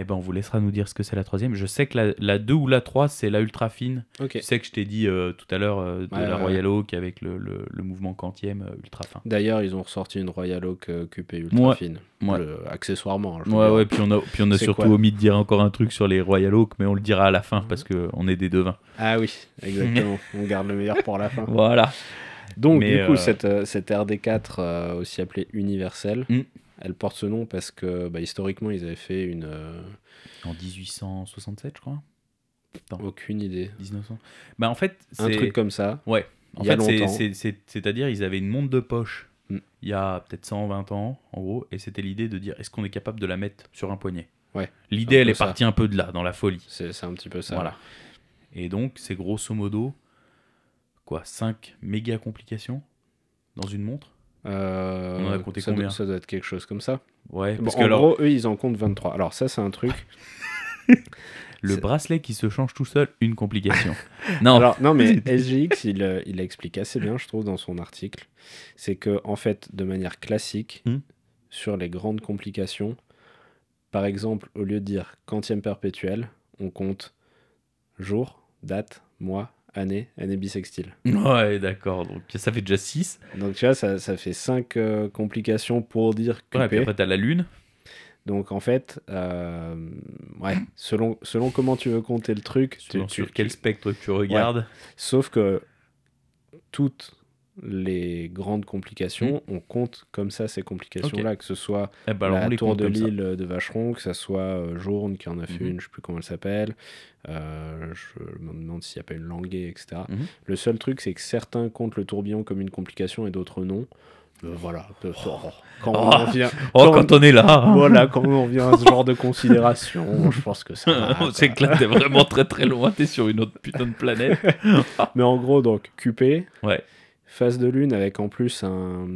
Eh ben, on vous laissera nous dire ce que c'est la troisième. Je sais que la, la 2 ou la 3, c'est la ultra fine. Ok. Tu sais que je t'ai dit euh, tout à l'heure euh, de Ouais, la Royal Oak avec le, le- le mouvement quantième euh, ultra fin. D'ailleurs, ils ont ressorti une Royal Oak QP ultra Ouais. fine. Ouais. Le- accessoirement. hein, je Ouais, puis on a, puis on a surtout omis de dire encore un truc sur les Royal Oak, mais on le dira à la fin parce qu'on est des devins. Ah oui, exactement. On garde le meilleur pour la fin. (laughs) Voilà. Donc, Mais, du coup, cette, cette RD4, euh, aussi appelée universelle, Mm. Elle porte ce nom parce que bah, historiquement, ils avaient fait une. euh, En 1867, je crois. Attends, aucune idée. 1900. Bah, en fait, Un c'est. truc comme ça. Ouais. En il y a fait, c'est- longtemps. c'est- c'est- c'est-à-dire, ils avaient une montre de poche Mm. il y a peut-être 120 ans, en gros, et c'était l'idée de dire est-ce qu'on est capable de la mettre sur un poignet? Ouais, L'idée, un elle est ça. partie un peu de là, dans la folie. C'est c'est un petit peu ça. Voilà. Et donc, c'est grosso modo, quoi, 5 méga complications dans une montre? Euh, On en a compté ça, combien doit, ça doit être quelque chose comme ça. Ouais, Bon, parce en que alors, gros, eux, ils en comptent 23. Alors, ça, c'est un truc. (laughs) le bracelet qui se change tout seul, une complication. (laughs) non, Alors, non, mais (laughs) SGX, il, euh, il explique assez bien, je trouve, dans son article. C'est que, en fait, de manière classique, Hmm. sur les grandes complications, par exemple, au lieu de dire quantième perpétuel, on compte jour, date, mois, année, année bissextile. ouais, d'accord, donc ça fait déjà 6. Donc, tu vois, ça, ça fait 5 complications pour dire QP. Ouais, puis après, t'as la lune. Donc, en fait, euh, ouais, selon, selon comment tu veux compter le truc, tu- Selon tu- sur tu- quel spectre tu regardes. Sauf que toutes les grandes complications, on compte comme ça ces complications-là, que ce soit Eh ben, la tour de l'île de Vacheron, que ce soit euh, Journe qui en a fait Mhm. une, je sais plus comment elle s'appelle, euh, je me demande s'il n'y a pas une languée, etc. Mhm. Le seul truc, c'est que certains comptent le tourbillon comme une complication et d'autres non. Euh, voilà, quand on en vient, Oh, quand- quand on est là voilà, quand on vient à ce genre de considération, je pense que ça On s'éclate, t'es vraiment très très loin, t'es sur une autre putain de planète. (laughs) Mais en gros, donc, QP, Ouais. Phase de lune avec en plus un,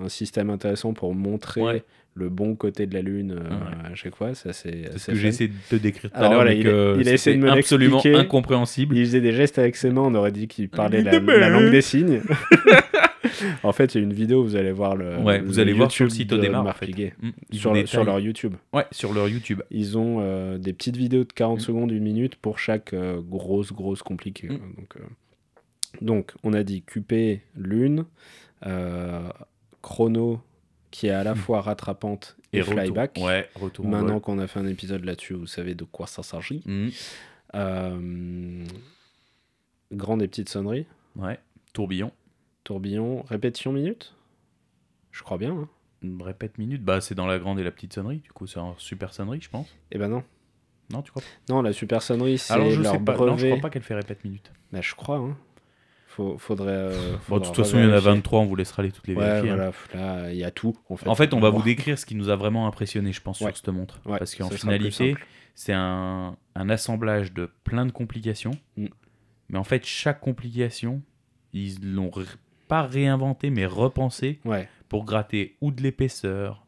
un système intéressant pour montrer Ouais. le bon côté de la lune euh, Ouais. à chaque fois. Ça, c'est ce que j'ai essayé de te décrire tout à l'heure, il il a essayé de me absolument incompréhensible. Il faisait des gestes avec ses mains, on aurait dit qu'il parlait la, la langue des signes. (laughs) En fait, il y a une vidéo, vous allez voir le. Ouais, vous allez voir sur le site de Audemars, en fait. Mm, Sur, le- leur YouTube. Ouais, sur leur YouTube. Ils ont euh, des petites vidéos de 40 Mm. secondes, une minute pour chaque euh, grosse, grosse compliquée. Mm. Donc, euh, donc, on a dit QP, Lune, euh, Chrono, qui est à la Mm. fois rattrapante et, flyback. Ouais, retour en Maintenant qu'on a fait un épisode là-dessus, vous savez de quoi ça s'agit. Mm, Euh, grande et petite sonnerie, Ouais, tourbillon. tourbillon, répétition minute? Je crois bien. Hein. Répète minute. Bah, c'est dans la grande et la petite sonnerie. Du coup, c'est un super sonnerie, je pense. Eh ben non. Non, tu crois Non, la super sonnerie, c'est leur sais pas. brevet. Non, je crois pas qu'elle fait répète minute. Bah, je crois. Hein. Faut, faudrait. euh, Bon, de toute façon, il y en a revérifier. 23. On vous laissera les toutes les Ouais, vérifier. hein. voilà, là, il y a tout. En fait, En fait, on va vous décrire ce qui nous a vraiment impressionné, je pense, Ouais. sur cette montre. Ouais, Parce qu'en finalité, c'est un, un assemblage de plein de complications. Mm. Mais en fait, chaque complication, ils l'ont pas réinventé, mais repensé pour gratter ou de l'épaisseur.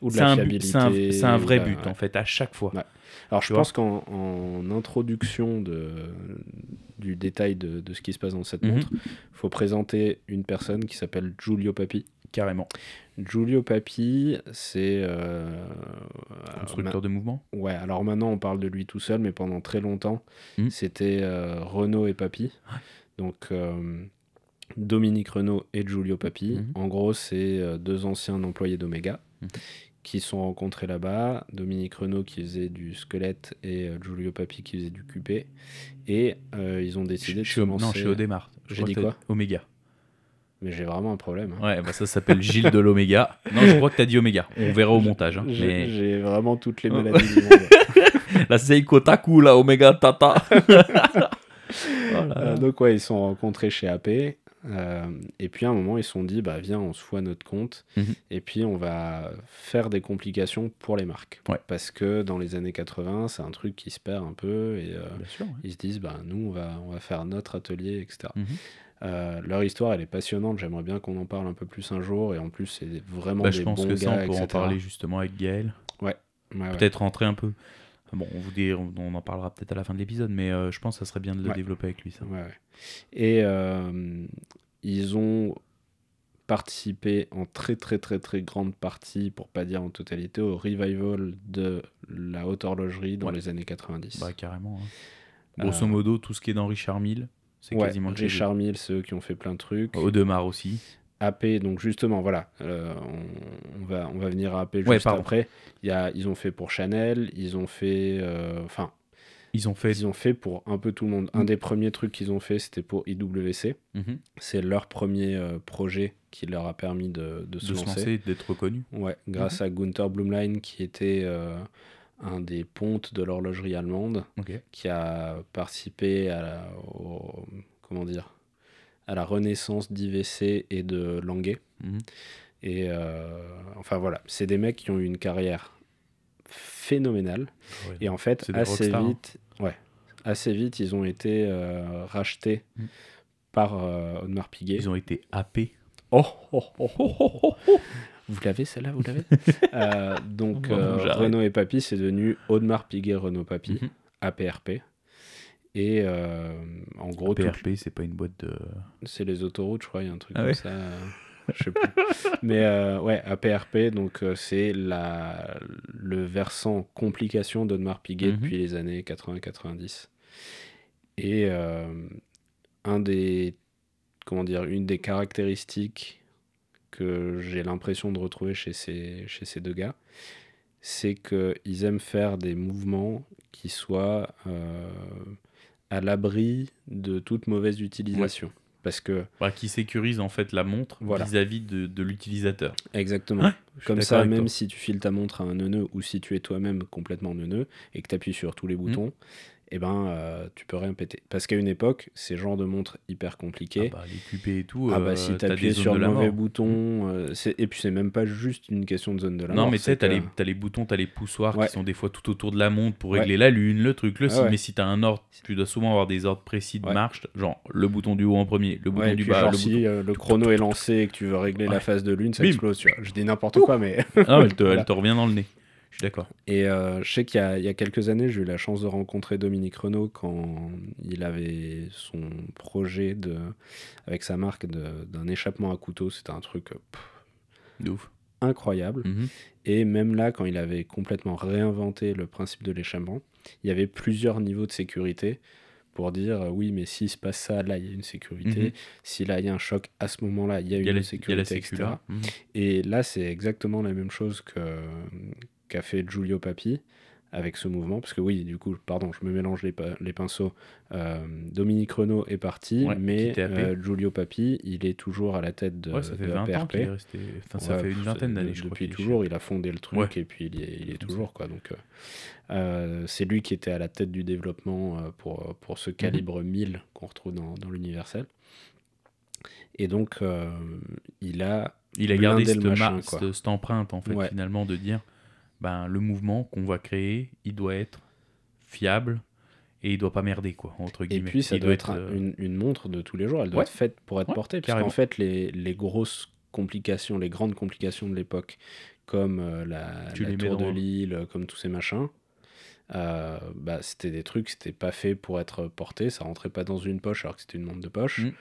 Ou de C'est la un, but- fiabilité. c'est un- c'est un vrai but, ouais. en fait, à chaque fois. Ouais. Alors, je pense qu'en en introduction de, du détail de, de ce qui se passe dans cette Mhm. montre, il faut présenter une personne qui s'appelle Giulio Papi. Carrément. Giulio Papi, c'est. euh, alors, Constructeur de mouvement. Ouais, alors maintenant on parle de lui tout seul, mais pendant très longtemps, Mhm. c'était euh, Renault et Papi. Donc euh, Dominique Renault et Giulio Papi. Mhm. En gros, c'est euh, deux anciens employés d'Omega Qui sont rencontrés là-bas. Dominique Renault qui faisait du squelette et euh, Giulio Papi qui faisait du QP. Et euh, ils ont décidé de Chez, se non, chez. Je J'ai dit quoi Oméga. Mais j'ai vraiment un problème. hein. Ouais, bah ça s'appelle Gilles de l'Oméga. (laughs) Non, je crois que t'as dit Oméga. On verra au montage. hein. J'ai Mais j'ai vraiment toutes les Oh. maladies du monde. (laughs) la Seiko Taku, la Oméga Tata. (laughs) Voilà. Euh, donc ouais, ils sont rencontrés chez AP. Euh, et puis à un moment, ils se sont dit, bah viens, on se fout à notre compte. Mhm. Et puis on va faire des complications pour les marques. Ouais. Parce que dans les années 80, c'est un truc qui se perd un peu. Et euh, Bien sûr. ouais. ils se disent, bah nous, on va, on va faire notre atelier, etc. Mhm. Euh, leur histoire, elle est passionnante. J'aimerais bien qu'on en parle un peu plus un jour. Et en plus, c'est vraiment Bah, des je pense bons que gars, ça, on pourra en parler justement avec Gaël. Ouais, ouais. Peut-être rentrer un peu. Bon, on vous dit, on on en parlera peut-être à la fin de l'épisode, mais euh, je pense que ça serait bien de le Ouais. développer avec lui. Ça. Ouais, ouais. Et euh, ils ont participé en très très très très grande partie, pour pas dire en totalité, au revival de la haute horlogerie dans les années 90. Bah, carrément. hein. Grosso Euh, modo, tout ce qui est dans Richard Mille, c'est quasiment. Richard Mille, c'est eux qui ont fait plein de trucs. Audemars aussi. AP, donc justement, voilà, euh, on, on va, on va venir à AP juste Ouais, après. Il y a, ils ont fait pour Chanel, ils ont fait. euh, Enfin, Ils ont fait. ils ont fait pour un peu tout le monde. Un Mm. des premiers trucs qu'ils ont fait, c'était pour IWC. Mhm. C'est leur premier euh, projet qui leur a permis de, de se de se lancer. lancer, d'être reconnu. Ouais, grâce à Gunther Blumlein, qui était un des pontes de l'horlogerie allemande, qui a participé à la, au- comment dire, à la renaissance d'IVC et de Languet. Mhm. Et euh, enfin voilà, c'est des mecs qui ont eu une carrière phénoménale. Ouais. Et en fait, assez rockstars, hein. vite, ouais, assez vite, ils ont été euh, rachetés Mm. par euh, Audemars Piguet. Ils ont été happés. Oh, oh, oh, oh, oh, oh, oh. Vous l'avez celle-là, vous l'avez? (laughs) Euh, Donc euh. Renault et Papy, c'est devenu Audemars Piguet Renault Papy, Mhm. APRP. Et euh, en gros, tout- PRP, c'est pas une boîte de. c'est les autoroutes, je crois, il y a un truc Ah comme ouais ça. euh, je sais plus. (laughs) Mais euh, ouais, APRP, donc euh, c'est la, le versant complication d'Audemars Piguet Mhm. depuis les années 80-90. Et un des, comment dire, une des caractéristiques que j'ai l'impression de retrouver chez ces, chez ces deux gars, c'est qu'ils aiment faire des mouvements qui soient euh, à l'abri de toute mauvaise utilisation. Parce que, Bah, qui sécurise en fait la montre Voilà. vis-à-vis de, de l'utilisateur. exactement. Comme ça, même toi. si tu files ta montre à un neuneu ou si tu es toi-même complètement neuneu et que tu appuies sur tous les boutons, eh ben, euh, tu peux rien péter. Parce qu'à une époque, ces genres de montres hyper compliquées, Ah bah, les QP et tout. ah bah euh, si zones sur le mauvais mort. bouton, euh, c'est- et puis c'est même pas juste une question de zone de la Non, mort. mais tu sais, t'as que- les, t'as les boutons, t'as les poussoirs Ouais. qui sont des fois tout autour de la montre pour Ouais. régler la lune, le truc, le Ah ouais. Mais si t'as un ordre, tu dois souvent avoir des ordres précis de marche, genre le bouton du haut en premier, le bouton et du puis bas, genre le si bouton. euh, le chrono est lancé et que tu veux régler la phase de lune, ça explose, tu vois. Je dis n'importe quoi, mais Ah, elle te revient dans le nez. Je suis d'accord. Et euh, je sais qu'il y, a- il y a quelques années, j'ai eu la chance de rencontrer Dominique Renault quand il avait son projet de, avec sa marque de- d'un échappement à couteau. C'était un truc euh, pff, De ouf. incroyable. Mhm. Et même là, quand il avait complètement réinventé le principe de l'échappement, il y avait plusieurs niveaux de sécurité pour dire euh, oui, mais s'il se passe ça, là, il y a une sécurité. Mhm. Si là, il y a un choc, à ce moment-là, il y a Il y a une la, il y a sécurité, etc. Mhm. Et là, c'est exactement la même chose que qu'a fait Giulio Papi avec ce mouvement. Parce que oui, du coup, pardon, je me mélange les, pinceaux. Euh, Dominique Renault est parti, Ouais, mais euh, Giulio Papi, il est toujours à la tête de, Ouais, ça fait de 20 ans APRP. qu'il est resté. Enfin, ça Ouais, fait une vingtaine d'années, je. Depuis toujours, il a fondé le truc et puis il y est, il toujours. Quoi, donc, euh, c'est lui qui était à la tête du développement pour, pour Mhm. ce calibre 1000 qu'on retrouve dans, dans l'universel. Et donc, il a. Il a gardé cette, machin, empreinte, en fait, Ouais. finalement, de dire ben, le mouvement qu'on va créer, il doit être fiable et il doit pas merder, quoi, entre Et guillemets. puis, ça Il doit être euh, une, une montre de tous les jours. Elle doit Ouais. être faite pour être Ouais, portée. Parce carrément. qu'en fait, les, les grosses complications, les grandes complications de l'époque, comme euh, la, la tour de Lille, comme tous ces machins, euh, bah, c'était des trucs, c'était pas fait pour être porté. Ça rentrait pas dans une poche alors que c'était une montre de poche. Mm.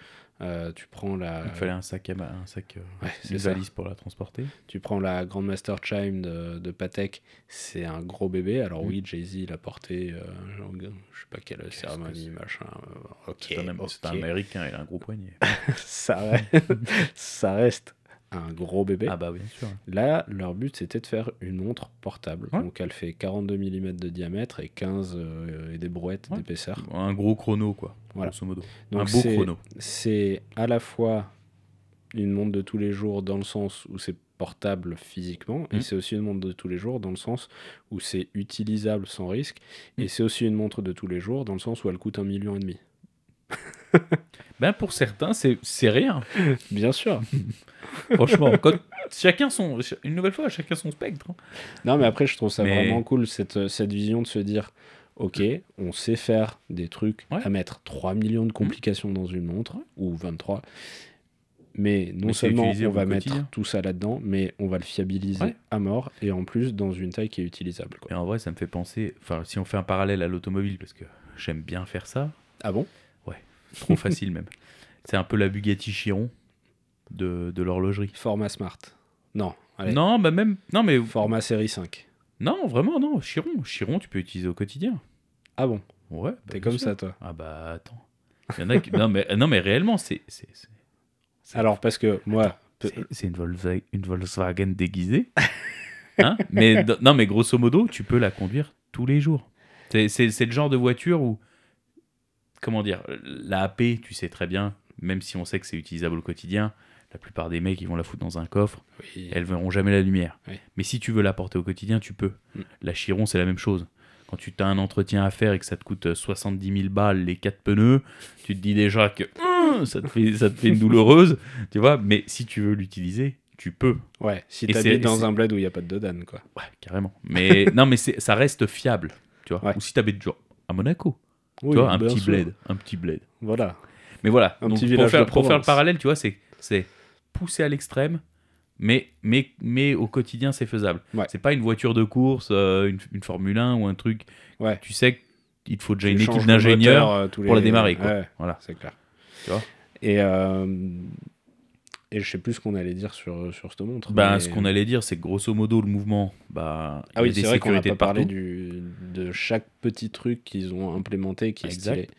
Euh, tu prends la, Il fallait un sac, à un sac euh, Ouais, une valise pour la transporter. tu prends la Grandmaster Chime de, de Patek, c'est un gros bébé. Alors Mm. oui, Jay-Z l'a porté, euh, genre, je sais pas quelle Qu'est-ce cérémonie, que machin. euh, ok, C'est un, un américain, il a un gros poignet. (laughs) ça, reste, (laughs) ça reste un gros bébé. ah bah bien sûr. Là, leur but, c'était de faire une montre portable. Ouais. Donc, elle fait 42 mm de diamètre et 15 euh, et des brouettes Ouais. d'épaisseur. Un gros chrono, quoi, Voilà. grosso modo. Donc, un beau c'est- chrono. C'est à la fois une montre de tous les jours dans le sens où c'est portable physiquement, et Mhm. c'est aussi une montre de tous les jours dans le sens où c'est utilisable sans risque, et Mhm. c'est aussi une montre de tous les jours dans le sens où elle coûte un million et demi. Ben pour certains, c'est rien. Bien sûr. (laughs) Franchement, quand- chacun son, une nouvelle fois, chacun son spectre. hein. Non, mais après, je trouve ça Mais- vraiment cool, cette, cette vision de se dire, ok, on sait faire des trucs Ouais. à mettre 3 millions de complications dans une montre, ou 23, mais non Mais seulement on va mettre quotidien. tout ça là-dedans, mais on va le fiabiliser Ouais. à mort, et en plus dans une taille qui est utilisable. quoi. Et en vrai, ça me fait penser, enfin, si on fait un parallèle à l'automobile, parce que j'aime bien faire ça, Ah bon? Trop facile même. C'est un peu la Bugatti Chiron de, de l'horlogerie. Format Smart. Non, allez. Non, bah même, non mais, Format série 5. non, vraiment non, Chiron, Chiron, tu peux utiliser au quotidien. Ah bon? Ouais. bah, T'es comme sûr. ça, toi Ah bah attends. Il y en a qui... non mais non mais réellement, c'est Alors, parce que moi, c'est- une Volkswagen, une Volkswagen déguisée. (laughs) Hein? Mais non mais grosso modo, tu peux la conduire tous les jours. C'est le genre de voiture où comment dire, la AP, tu sais très bien, même si on sait que c'est utilisable au quotidien, la plupart des mecs ils vont la foutre dans un coffre, oui, elles verront jamais la lumière. Oui. Mais si tu veux la porter au quotidien, tu peux. Mm. La Chiron, c'est la même chose. Quand tu as un entretien à faire et que ça te coûte euh, 70 000 balles les quatre pneus, tu te dis déjà que Hum, ça, te fait, ça te fait une douloureuse, (laughs) tu vois. Mais si tu veux l'utiliser, tu peux. ouais, si t'habites dans un bled où il n'y a pas de dodane, quoi. Ouais, carrément. Mais (laughs) non, mais ça reste fiable, tu vois. Ouais. Ou si tu habites genre à Monaco, Oui, tu vois, un petit sûr. bled, un petit bled. Voilà. Mais voilà, Un donc petit pour, faire, de pour faire le parallèle, tu vois, c'est c'est poussé à l'extrême, mais, mais, mais au quotidien, c'est faisable. Ouais. C'est pas une voiture de course, euh, une, une Formule 1 ou un truc. Ouais. Tu sais qu'il te faut déjà Tu une équipe d'ingénieurs. euh, pour la démarrer, quoi. Ouais, Voilà. c'est clair. Tu vois Et, euh, et je sais plus ce qu'on allait dire sur, sur cette montre. Mais- Ce qu'on allait dire, c'est que grosso modo, le mouvement, bah, il y Ah a oui, des c'est vrai sécurités pas de parlé du, de chaque petit truc qu'ils ont implémenté qui est Exact. stylé.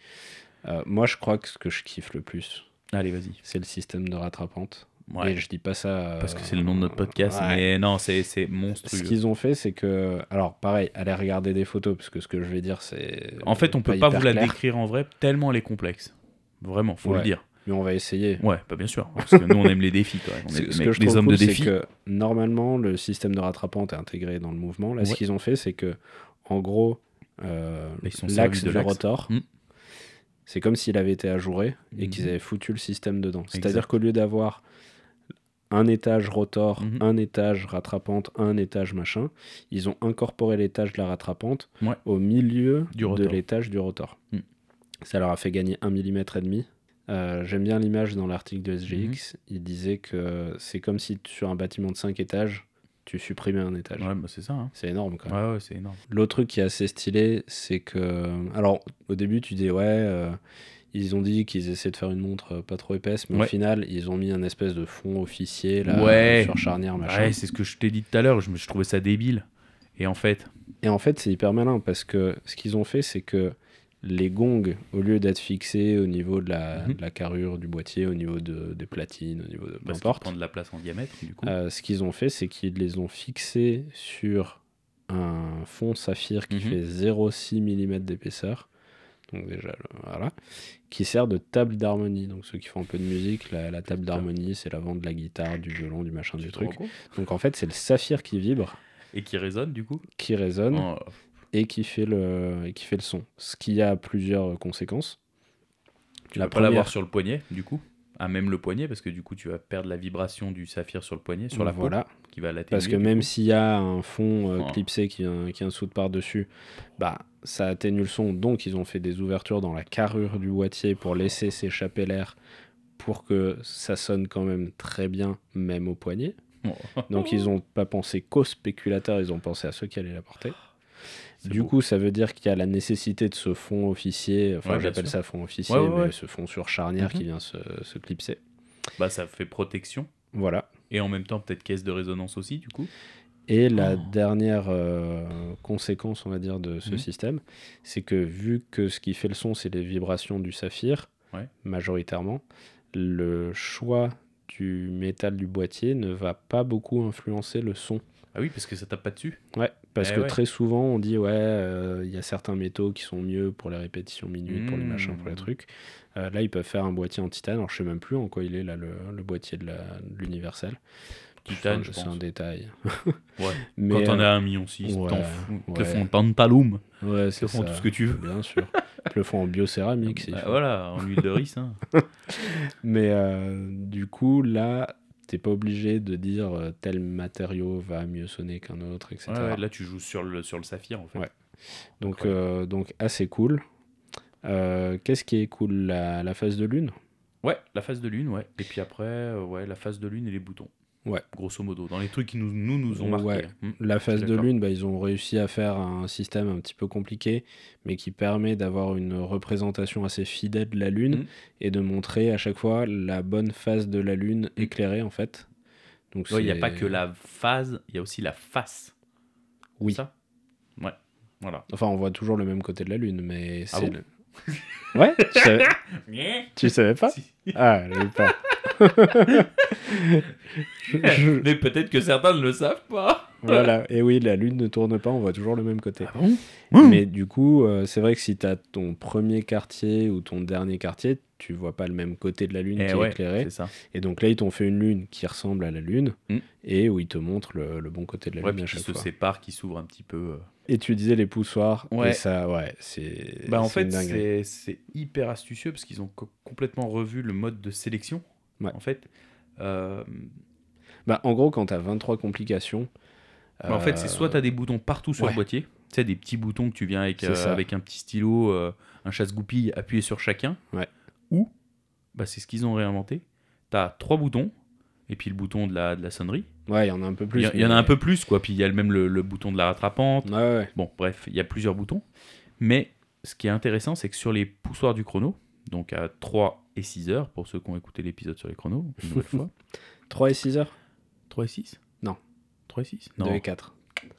Euh, moi, je crois que ce que je kiffe le plus, Allez, vas-y. c'est le système de rattrapante. Ouais. Et je dis pas ça. euh, Parce que c'est le nom de notre podcast, ouais. mais non, c'est c'est Ce monstrueux. qu'ils ont fait, c'est que. Alors, pareil, allez regarder des photos, parce que ce que je vais dire, c'est. En fait, on peut pas pas vous la clair, décrire en vrai, tellement elle est complexe. Vraiment, faut le dire. Mais on va essayer. Ouais, pas bien sûr. Parce que nous, on aime les défis quand même. On Ce, est ce des, que je trouve hommes cool, de que normalement, le système de rattrapante est intégré dans le mouvement. Là, ce qu'ils ont fait, c'est que, en gros, euh, l'axe de du rotor, Mm. c'est comme s'il avait été ajouré et qu'ils avaient foutu le système dedans. C'est-à-dire qu'au lieu d'avoir un étage rotor, Mhm. un étage rattrapante, un étage machin, ils ont incorporé l'étage de la rattrapante Ouais. au milieu Du de l'étage du rotor. Ça leur a fait gagner 1 mm et demi. Euh, J'aime bien l'image dans l'article de Mhm. SGX. Il disait que c'est comme si sur un bâtiment de 5 étages, tu supprimais un étage. Ouais, bah c'est ça. hein. C'est énorme quand même. Ouais, ouais, c'est énorme. L'autre truc qui est assez stylé, c'est que. Alors, au début, tu dis, ouais, euh, ils ont dit qu'ils essaient de faire une montre euh, pas trop épaisse, mais au final, ils ont mis un espèce de fond officier là, Ouais. sur charnière, machin. Ouais, c'est ce que je t'ai dit tout à l'heure. Je, je trouvais ça débile. Et en fait, Et en fait, c'est hyper malin parce que ce qu'ils ont fait, c'est que les gongs, au lieu d'être fixés au niveau de la, Mhm. de la carrure du boîtier, au niveau de, des platines, au niveau de. Peu importe. prend de la place en diamètre, du coup. Euh, ce qu'ils ont fait, c'est qu'ils les ont fixés sur un fond saphir qui Mhm. fait 0,6 mm d'épaisseur. Donc déjà, voilà. Qui sert de table d'harmonie. Donc ceux qui font un peu de musique, la, la table d'harmonie, c'est l'avant de la guitare, du violon, du machin, Tu du truc. Donc en fait, c'est le saphir qui vibre, Et qui résonne, du coup? qui résonne Oh, et qui fait le, et qui fait le son. Ce qui a plusieurs conséquences. tu La vas pas l'avoir sur le poignet, du coup. À même le poignet, parce que du coup, tu vas perdre la vibration du saphir sur le poignet, sur la peau, voilà. qui va l'atténuer. Parce que même s'il y a un fond euh, Oh. clipsé qui vient, qui vient soude par-dessus, bah, ça atténue le son. Donc, ils ont fait des ouvertures dans la carrure du boîtier pour laisser s'échapper l'air pour que ça sonne quand même très bien, même au poignet. Oh. Donc, ils n'ont pas pensé qu'aux spéculateurs, ils ont pensé à ceux qui allaient la porter. Du beau. coup, ça veut dire qu'il y a la nécessité de ce fond officier, enfin Ouais, j'appelle ça fond officier, Ouais, ouais, mais ce fond sur charnière qui Mhm. vient se, se clipser. bah, ça fait protection. Voilà. Et en même temps, peut-être caisse de résonance aussi, du coup. Et la Oh. dernière euh, conséquence, on va dire, de ce Mhm. système, c'est que vu que ce qui fait le son, c'est les vibrations du saphir, Ouais. majoritairement, le choix du métal du boîtier ne va pas beaucoup influencer le son. Ah oui, parce que ça tape pas dessus. Ouais, parce Eh que ouais. très souvent, on dit, ouais, euh, il y a certains métaux qui sont mieux pour les répétitions minutes, pour les machins, pour les Mhm. trucs. Euh, là, ils peuvent faire un boîtier en titane. Alors, je sais même plus en quoi il est, là, le, le boîtier de l'Universal. Titane, Enfin, je C'est un détail. Ouais. (laughs) Mais, Quand on euh, a un million six, ouais, t'en fous. Ils te font tantaloum. Ouais, Ils c'est te font ça. tout ce que tu veux. Bien sûr. Ils le font en biocéramique, Bah, voilà, en huile de riz, hein. (laughs) Mais euh, du coup, là, t'es pas obligé de dire euh, tel matériau va mieux sonner qu'un autre, etc. Ouais, là, tu joues sur le, sur le saphir, en fait. Ouais. donc, incroyable. euh, donc, assez cool. Euh, Qu'est-ce qui est cool? La, la phase de lune? Ouais, la phase de lune, ouais. Et puis après, ouais, la phase de lune et les boutons. Ouais. Grosso modo, dans les trucs qui nous nous, nous ont marqué. Ouais. Hmm. La phase de lune, bah, ils ont réussi à faire un système un petit peu compliqué, mais qui permet d'avoir une représentation assez fidèle de la lune Mhm. et de montrer à chaque fois la bonne phase de la lune éclairée, en fait. Donc, Ouais, il n'y a pas que la phase, il y a aussi la face. Oui. Ça? Ouais. Voilà. Enfin, on voit toujours le même côté de la lune, mais Ah c'est. bon le- ouais, tu savais, (laughs) tu savais pas? Ah, je pas. (laughs) (laughs) Je- Mais peut-être que certains ne le savent pas. Voilà, et oui, la lune ne tourne pas, on voit toujours le même côté. Ah bon Mais du coup, euh, c'est vrai que si tu as ton premier quartier ou ton dernier quartier, tu vois pas le même côté de la lune Eh qui est éclairé. ça. Et donc là, ils t'ont fait une lune qui ressemble à la lune Mm. et où ils te montrent le, le bon côté de la Ouais, lune à qui chaque se fois. séparent, qui s'ouvrent un petit peu. euh. Et tu disais les poussoirs, Ouais. et ça, ouais, c'est. Bah, en fait, c'est hyper astucieux parce qu'ils ont co- complètement revu le mode de sélection. Ouais. En fait, Euh, Bah, en gros, quand tu as 23 complications. bah, en fait, c'est soit tu as des boutons partout sur ouais. le boîtier, tu sais, des petits boutons que tu viens avec, euh, avec un petit stylo, euh, un chasse-goupille appuyé sur chacun. Ouais. Ou, bah, c'est ce qu'ils ont réinventé, tu as trois boutons, et puis le bouton de la, de la sonnerie. Ouais, il y en a un peu Il plus. y, il y en a un peu plus, quoi. Puis il y a le- même le, le bouton de la rattrapante. Ouais, ouais. Bon, bref, il y a plusieurs boutons. Mais ce qui est intéressant, c'est que sur les poussoirs du chrono, donc à 3 et 6 heures, pour ceux qui ont écouté l'épisode sur les chronos, une nouvelle fois. (laughs) 3 et 6 heures 3 et 6 Non. 3 et 6 2 Non. et 4.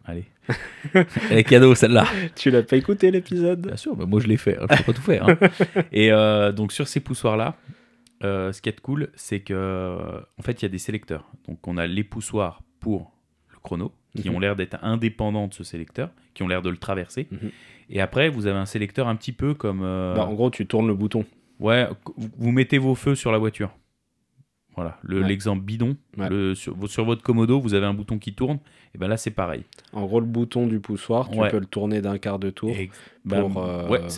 Allez. (laughs) Elle est cadeau, celle-là. (laughs) Tu l'as pas écouté l'épisode? Bien sûr, bah moi je l'ai fait, hein, je peux pas tout faire. hein. Et euh, donc sur ces poussoirs-là, euh, ce qui est cool, c'est que euh, en fait il y a des sélecteurs. Donc on a les poussoirs pour le chrono, qui Mhm. ont l'air d'être indépendants de ce sélecteur, qui ont l'air de le traverser. Mhm. Et après vous avez un sélecteur un petit peu comme euh, Bah, En gros, tu tournes le bouton. Ouais, vous- mettez vos feux sur la voiture. Voilà, le- Ouais. l'exemple bidon. Ouais. Le- sur, sur votre commodo, vous avez un bouton qui tourne. Et ben là c'est pareil. En gros, le bouton du poussoir, tu Ouais. peux le tourner d'un quart de tour. Bah, pour, euh, Ouais, c'est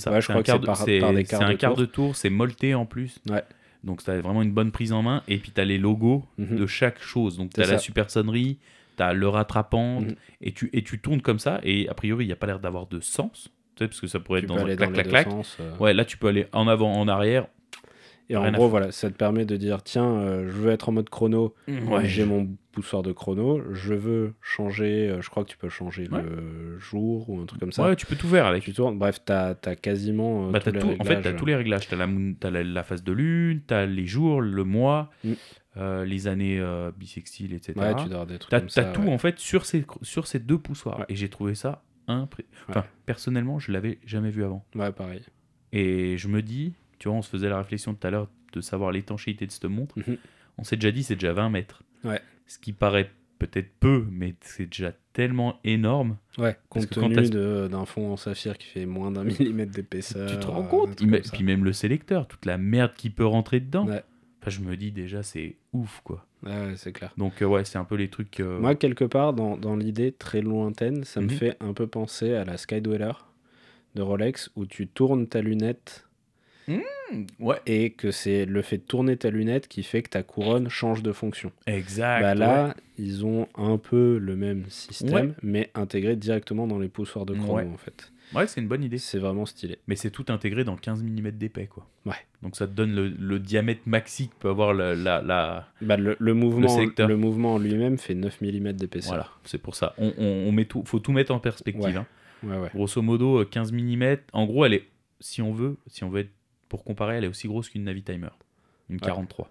ça. je crois un que c'est de- par- c'est- par des c'est quarts un de quart tour. de tour, c'est molleté en plus. Ouais. Donc tu as vraiment une bonne prise en main. Et puis tu as les logos Mhm. de chaque chose. Donc tu as la ça. super sonnerie, tu as le rattrapant. Mhm. Et, tu, et tu tournes comme ça. Et a priori, il n'y a pas l'air d'avoir de sens. Parce que ça pourrait Tu être dans un clac, clac, clac. sens. euh. Ouais, là tu peux aller en avant, en arrière. Et en gros, voilà, ça te permet de dire tiens, euh, je veux être en mode chrono, Ouais. j'ai mon poussoir de chrono, je veux changer, euh, je crois que tu peux changer Ouais. le jour ou un truc comme ça. Ouais, tu peux tout faire avec. Tu tournes, bref, t'as as quasiment. euh, Bah, tous t'as les tout, en fait, t'as réglages. tous les réglages. T'as la, t'as la, la phase de lune, t'as les jours, le mois, Mm. euh, les années euh, bissextiles, etc. Ouais, tu dois avoir des trucs T'as comme t'as ça. tout ouais. en fait sur ces, sur ces deux poussoirs. Ouais. Et j'ai trouvé ça impré... Enfin, Ouais. personnellement, je l'avais jamais vu avant. Ouais, pareil. Et je me dis, tu vois, on se faisait la réflexion tout à l'heure de savoir l'étanchéité de cette montre. Mhm. On s'est déjà dit, c'est déjà 20 mètres. Ouais. Ce qui paraît peut-être peu, mais c'est déjà tellement énorme. Ouais, compte tenu d'un fond en saphir qui fait moins d'un millimètre d'épaisseur. tu te rends compte. Puis même le sélecteur, toute la merde qui peut rentrer dedans. Ouais. Enfin, je me dis déjà, c'est ouf, quoi. Ouais, c'est clair. Donc, euh, ouais, c'est un peu les trucs. euh, Moi, quelque part, dans, dans l'idée très lointaine, ça me Mhm. fait un peu penser à la Skydweller de Rolex où tu tournes ta lunette Ouais, et que c'est le fait de tourner ta lunette qui fait que ta couronne change de fonction. exact. bah ouais. là, ils ont un peu le même système, Ouais. mais intégré directement dans les poussoirs de chrono Ouais. en fait. Ouais, c'est une bonne idée. C'est vraiment stylé. Mais c'est tout intégré dans 15 mm d'épais, quoi. Ouais. Donc ça te donne le, le diamètre maxi que peut avoir la. la, la- Bah, le, le mouvement, sélecteur. le mouvement en lui-même fait 9 mm d'épaisseur. Voilà, c'est pour ça. On, on, on met tout, faut tout mettre en perspective. Ouais. hein. Ouais, ouais. Grosso modo, euh, 15 mm. En gros, elle est, si on veut, si on veut être pour comparer, elle est aussi grosse qu'une Navitimer. Une 43.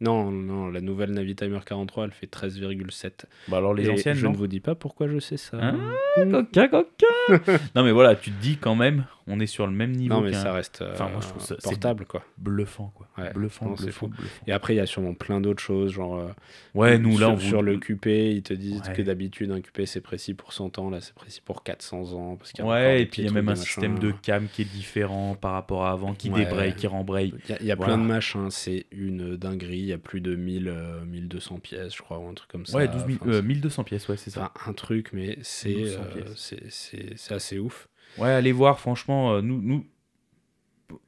Non, non, la nouvelle Navitimer 43, elle fait 13,7. Bah alors les Et anciennes, je non ne vous dis pas pourquoi je sais ça. Hein Coquin, coquin (laughs) Non mais voilà, tu te dis quand même, on est sur le même niveau non, mais ça reste euh, Enfin, moi, je trouve ça- portable, quoi. bluffant quoi. Ouais, Bluffant, non, c'est bluffant, fou. bluffant. Et après, il y a sûrement plein d'autres choses, genre... euh, Ouais, nous là sur, on sur le QP, ils te disent Ouais. que d'habitude, un QP, c'est précis pour 100 ans, là, c'est précis pour 400 ans. Parce y a Ouais, et puis il y a même un système de cam qui est différent par rapport à avant, qui Ouais. débraye, qui rembraye. Il y a, il y a Voilà. plein de machins, c'est une dinguerie. Il y a plus de 1000, euh, 1200 pièces, je crois, ou un truc comme ça. Ouais, 12 000 Enfin, euh, 1200 pièces, ouais, c'est ça. Un truc, mais c'est 1200 euh, assez ouf. Ouais, allez voir, franchement, euh, nous, nous,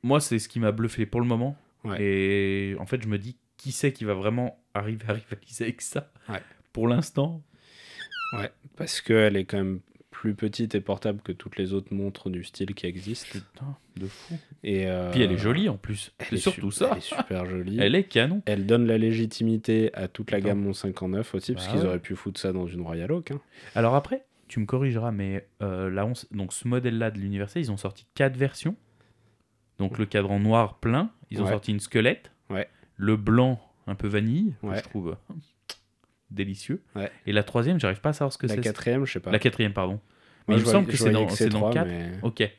moi, c'est ce qui m'a bluffé pour le moment. Ouais. Et en fait, je me dis, qui c'est qui va vraiment arriver à rivaliser avec ça Ouais. Pour l'instant, Ouais, parce qu'elle est quand même plus petite et portable que toutes les autres montres du style qui existent. putain, de fou. Et euh, Puis elle est jolie en plus. C'est est surtout su- ça. Elle est super jolie. Elle est canon. Elle donne la légitimité à toute la gamme Mont 59 aussi, parce Bah qu'ils ouais. auraient pu foutre ça dans une Royal Oak. hein. Alors après, tu me corrigeras, mais euh, la 11 donc ce modèle-là de l'Universal, ils ont sorti quatre versions. Donc le cadran noir plein, ils ont Ouais. sorti une squelette. Ouais. Le blanc un peu vanille, que Ouais. je trouve euh, (laughs) délicieux. Ouais. Et la troisième, j'arrive pas à savoir ce que La c'est. quatrième, je sais pas. La quatrième, pardon. Mais il me semble que c'est dans, c'est dans trois, 4. mais- Ok. Parce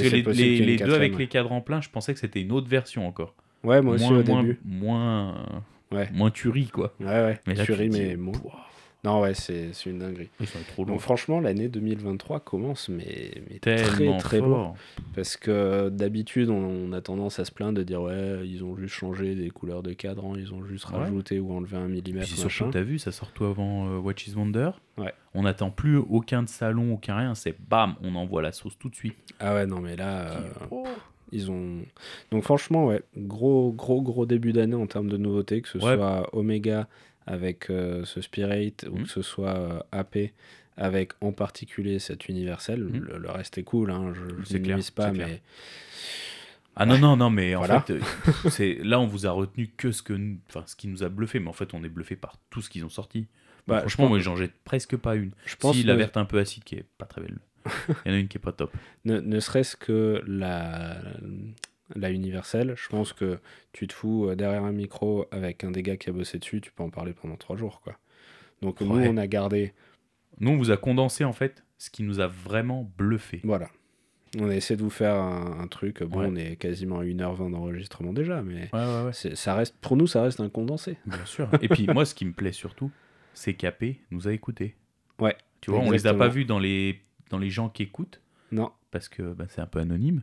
Mais que c'est les, possible les- qu'il y ait les une deux avec les cadrans pleins, je pensais que c'était une autre version encore. Ouais, moi aussi moins, au moins, début. moins, Ouais. moins tuerie, quoi. Ouais, ouais. Mais là, tu tu te ris, dis, mais. Pouah, Non, ouais, c'est une dinguerie. Ils sont trop longs. Donc franchement, l'année 2023 commence, mais, mais Tellement très très fort. Parce que d'habitude, on, on a tendance à se plaindre de dire ouais, ils ont juste changé des couleurs de cadran, ils ont juste Ouais. rajouté ou enlevé un Puis millimètre, surtout, machin. t'as vu, ça sort tout avant euh, Watch is Wonder. Ouais. On n'attend plus aucun de salon, aucun rien. C'est bam, on envoie la sauce tout de suite. Ah ouais, non, mais là, euh, Oh. ils ont. Donc franchement, ouais, gros, gros, gros début d'année en termes de nouveautés, que ce Ouais. soit Omega avec euh, ce Spirit ou Mhm. que ce soit euh, AP avec en particulier cet universel. Mhm. Le, le reste est cool, hein, je ne minimise pas, clair. mais Ah non, non, non, mais en Voilà. fait, euh, c'est là, on vous a retenu que ce, que, enfin, ce qui nous a bluffé. Mais en fait, on est bluffé par tout ce qu'ils ont sorti. Bah, Franchement, moi, j'en jette presque pas une. je pense si la ne- verte un peu acide qui est pas très belle. (laughs) Il y en a une qui est pas top. Ne, ne serait-ce que la, la universelle, je pense que tu te fous euh, derrière un micro avec un des gars qui a bossé dessus, tu peux en parler pendant trois jours. quoi. Donc nous, on a gardé. Nous, on vous a condensé en fait ce qui nous a vraiment bluffé. Voilà. On a essayé de vous faire un, un truc. Bon, Ouais. on est quasiment à 1h20 d'enregistrement déjà, mais Ouais, ça reste, pour nous, ça reste un condensé. Bien sûr. Et puis, moi, ce qui me plaît surtout, c'est qu'AP nous a écoutés. Ouais, Tu vois, on les a exactement. pas vus dans les, dans les gens qui écoutent Non, parce que bah, c'est un peu anonyme.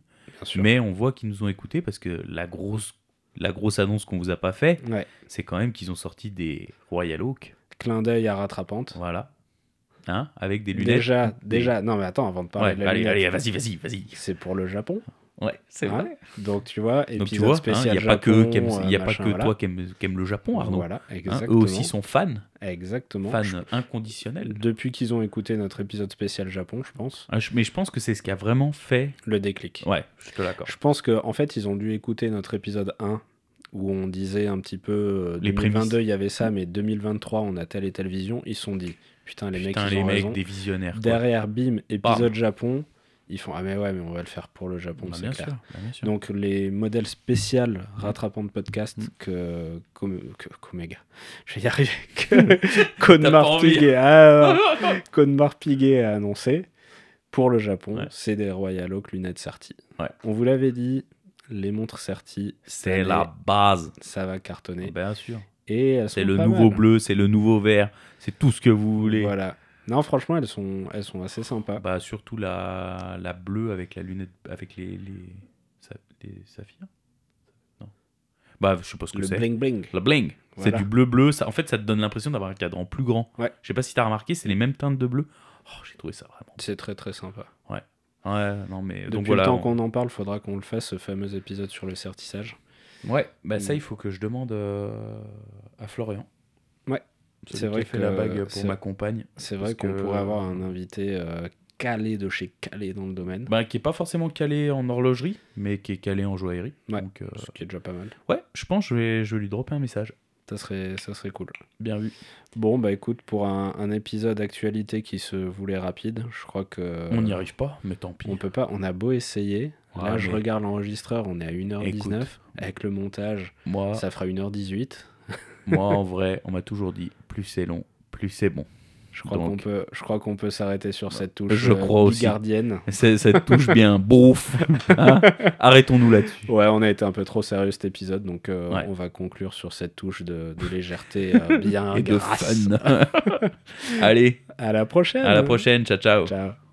Mais on voit qu'ils nous ont écoutés parce que la grosse, la grosse annonce qu'on vous a pas fait, Ouais. c'est quand même qu'ils ont sorti des Royal Oak. Clin d'œil à rattrapante. Voilà. Hein, avec des lunettes. Déjà, déjà, non mais attends, avant de parler Ouais, de la allez, lunette, allez, vas-y, vas-y, vas-y. c'est pour le Japon. Ouais, c'est Hein vrai. Donc tu vois, Donc tu vois, il spécial n'y a a euh, pas que voilà. toi qui aimes, qui aimes le Japon, Arnaud. Voilà, Hein, eux aussi sont fans, Exactement. fans Je- inconditionnels. Depuis qu'ils ont écouté notre épisode spécial Japon, je pense, Ah, je- Mais je pense que c'est ce qui a vraiment fait. le déclic. Ouais, je te l'accorde. Je pense qu'en en fait, ils ont dû écouter notre épisode 1 où on disait un petit peu euh, Les 2022 il y avait ça, mais 2023 on a telle et telle vision. Ils se sont dit putain les Putain, mecs ils les ont mecs, raison. des visionnaires. quoi. Derrière bim épisode Bam. Japon, ils font ah mais ouais mais on va le faire pour le Japon Bah, c'est clair. sûr, bah, bien sûr. Donc les modèles spéciaux rattrapants de podcast Mm. que qu'Omega, (laughs) je vais y arriver, que (laughs) (laughs) Conmar. Piguet a, Piguet a annoncé pour le Japon, Ouais. c'est des Royal Oak lunettes Certi. Ouais. On vous l'avait dit, les montres Certi, C'est la base. ça va cartonner. Bien sûr. Et C'est le nouveau mal. bleu, c'est le nouveau vert, c'est tout ce que vous voulez. Voilà. Non, franchement, elles sont, elles sont assez sympas. Bah surtout la, la bleue avec la lunette avec les les, sa- les saphirs. Non. Bah je sais pas ce que le c'est. bling bling. Le bling. C'est du bleu bleu. Ça, en fait, ça te donne l'impression d'avoir un cadran plus grand. Ouais. Je sais pas si t'as remarqué, c'est les mêmes teintes de bleu. Oh, j'ai trouvé ça vraiment. C'est très très sympa. Ouais, non mais Depuis donc voilà. le temps on- qu'on en parle, faudra qu'on le fasse, ce fameux épisode sur le certissage. Ouais, bah ça Mm. il faut que je demande euh, à Florian. C'est vrai qui a fait que la bague pour ma compagne. C'est vrai qu'on que- pourrait avoir un invité euh, calé de chez calé dans le domaine, Bah, qui est pas forcément calé en horlogerie, mais qui est calé en joaillerie. Ouais. Donc, euh, ce qui est déjà pas mal. ouais, je pense que je vais, je vais lui dropper un message. Ça serait, ça serait cool. Bien vu. Bon, bah écoute, pour un, un épisode actualité qui se voulait rapide, je crois que. On n'y arrive pas, mais tant pis. On peut pas, on a beau essayer. Là, je regarde l'enregistreur, on est à 1h19. Écoute. Avec le montage, Moi, ça fera 1h18. Moi, en vrai, on m'a toujours dit plus c'est long, plus c'est bon. Je crois qu'on peut, je crois qu'on peut s'arrêter sur cette touche Je euh, crois aussi. bigardienne. C'est- Ça te touche bien, (laughs) bouf. Hein Arrêtons-nous là-dessus. Ouais, on a été un peu trop sérieux cet épisode, donc euh, Ouais. on va conclure sur cette touche de, de légèreté euh, (laughs) bien Et de fun. (laughs) Allez, À la prochaine. à la prochaine. Ciao, ciao. Ciao.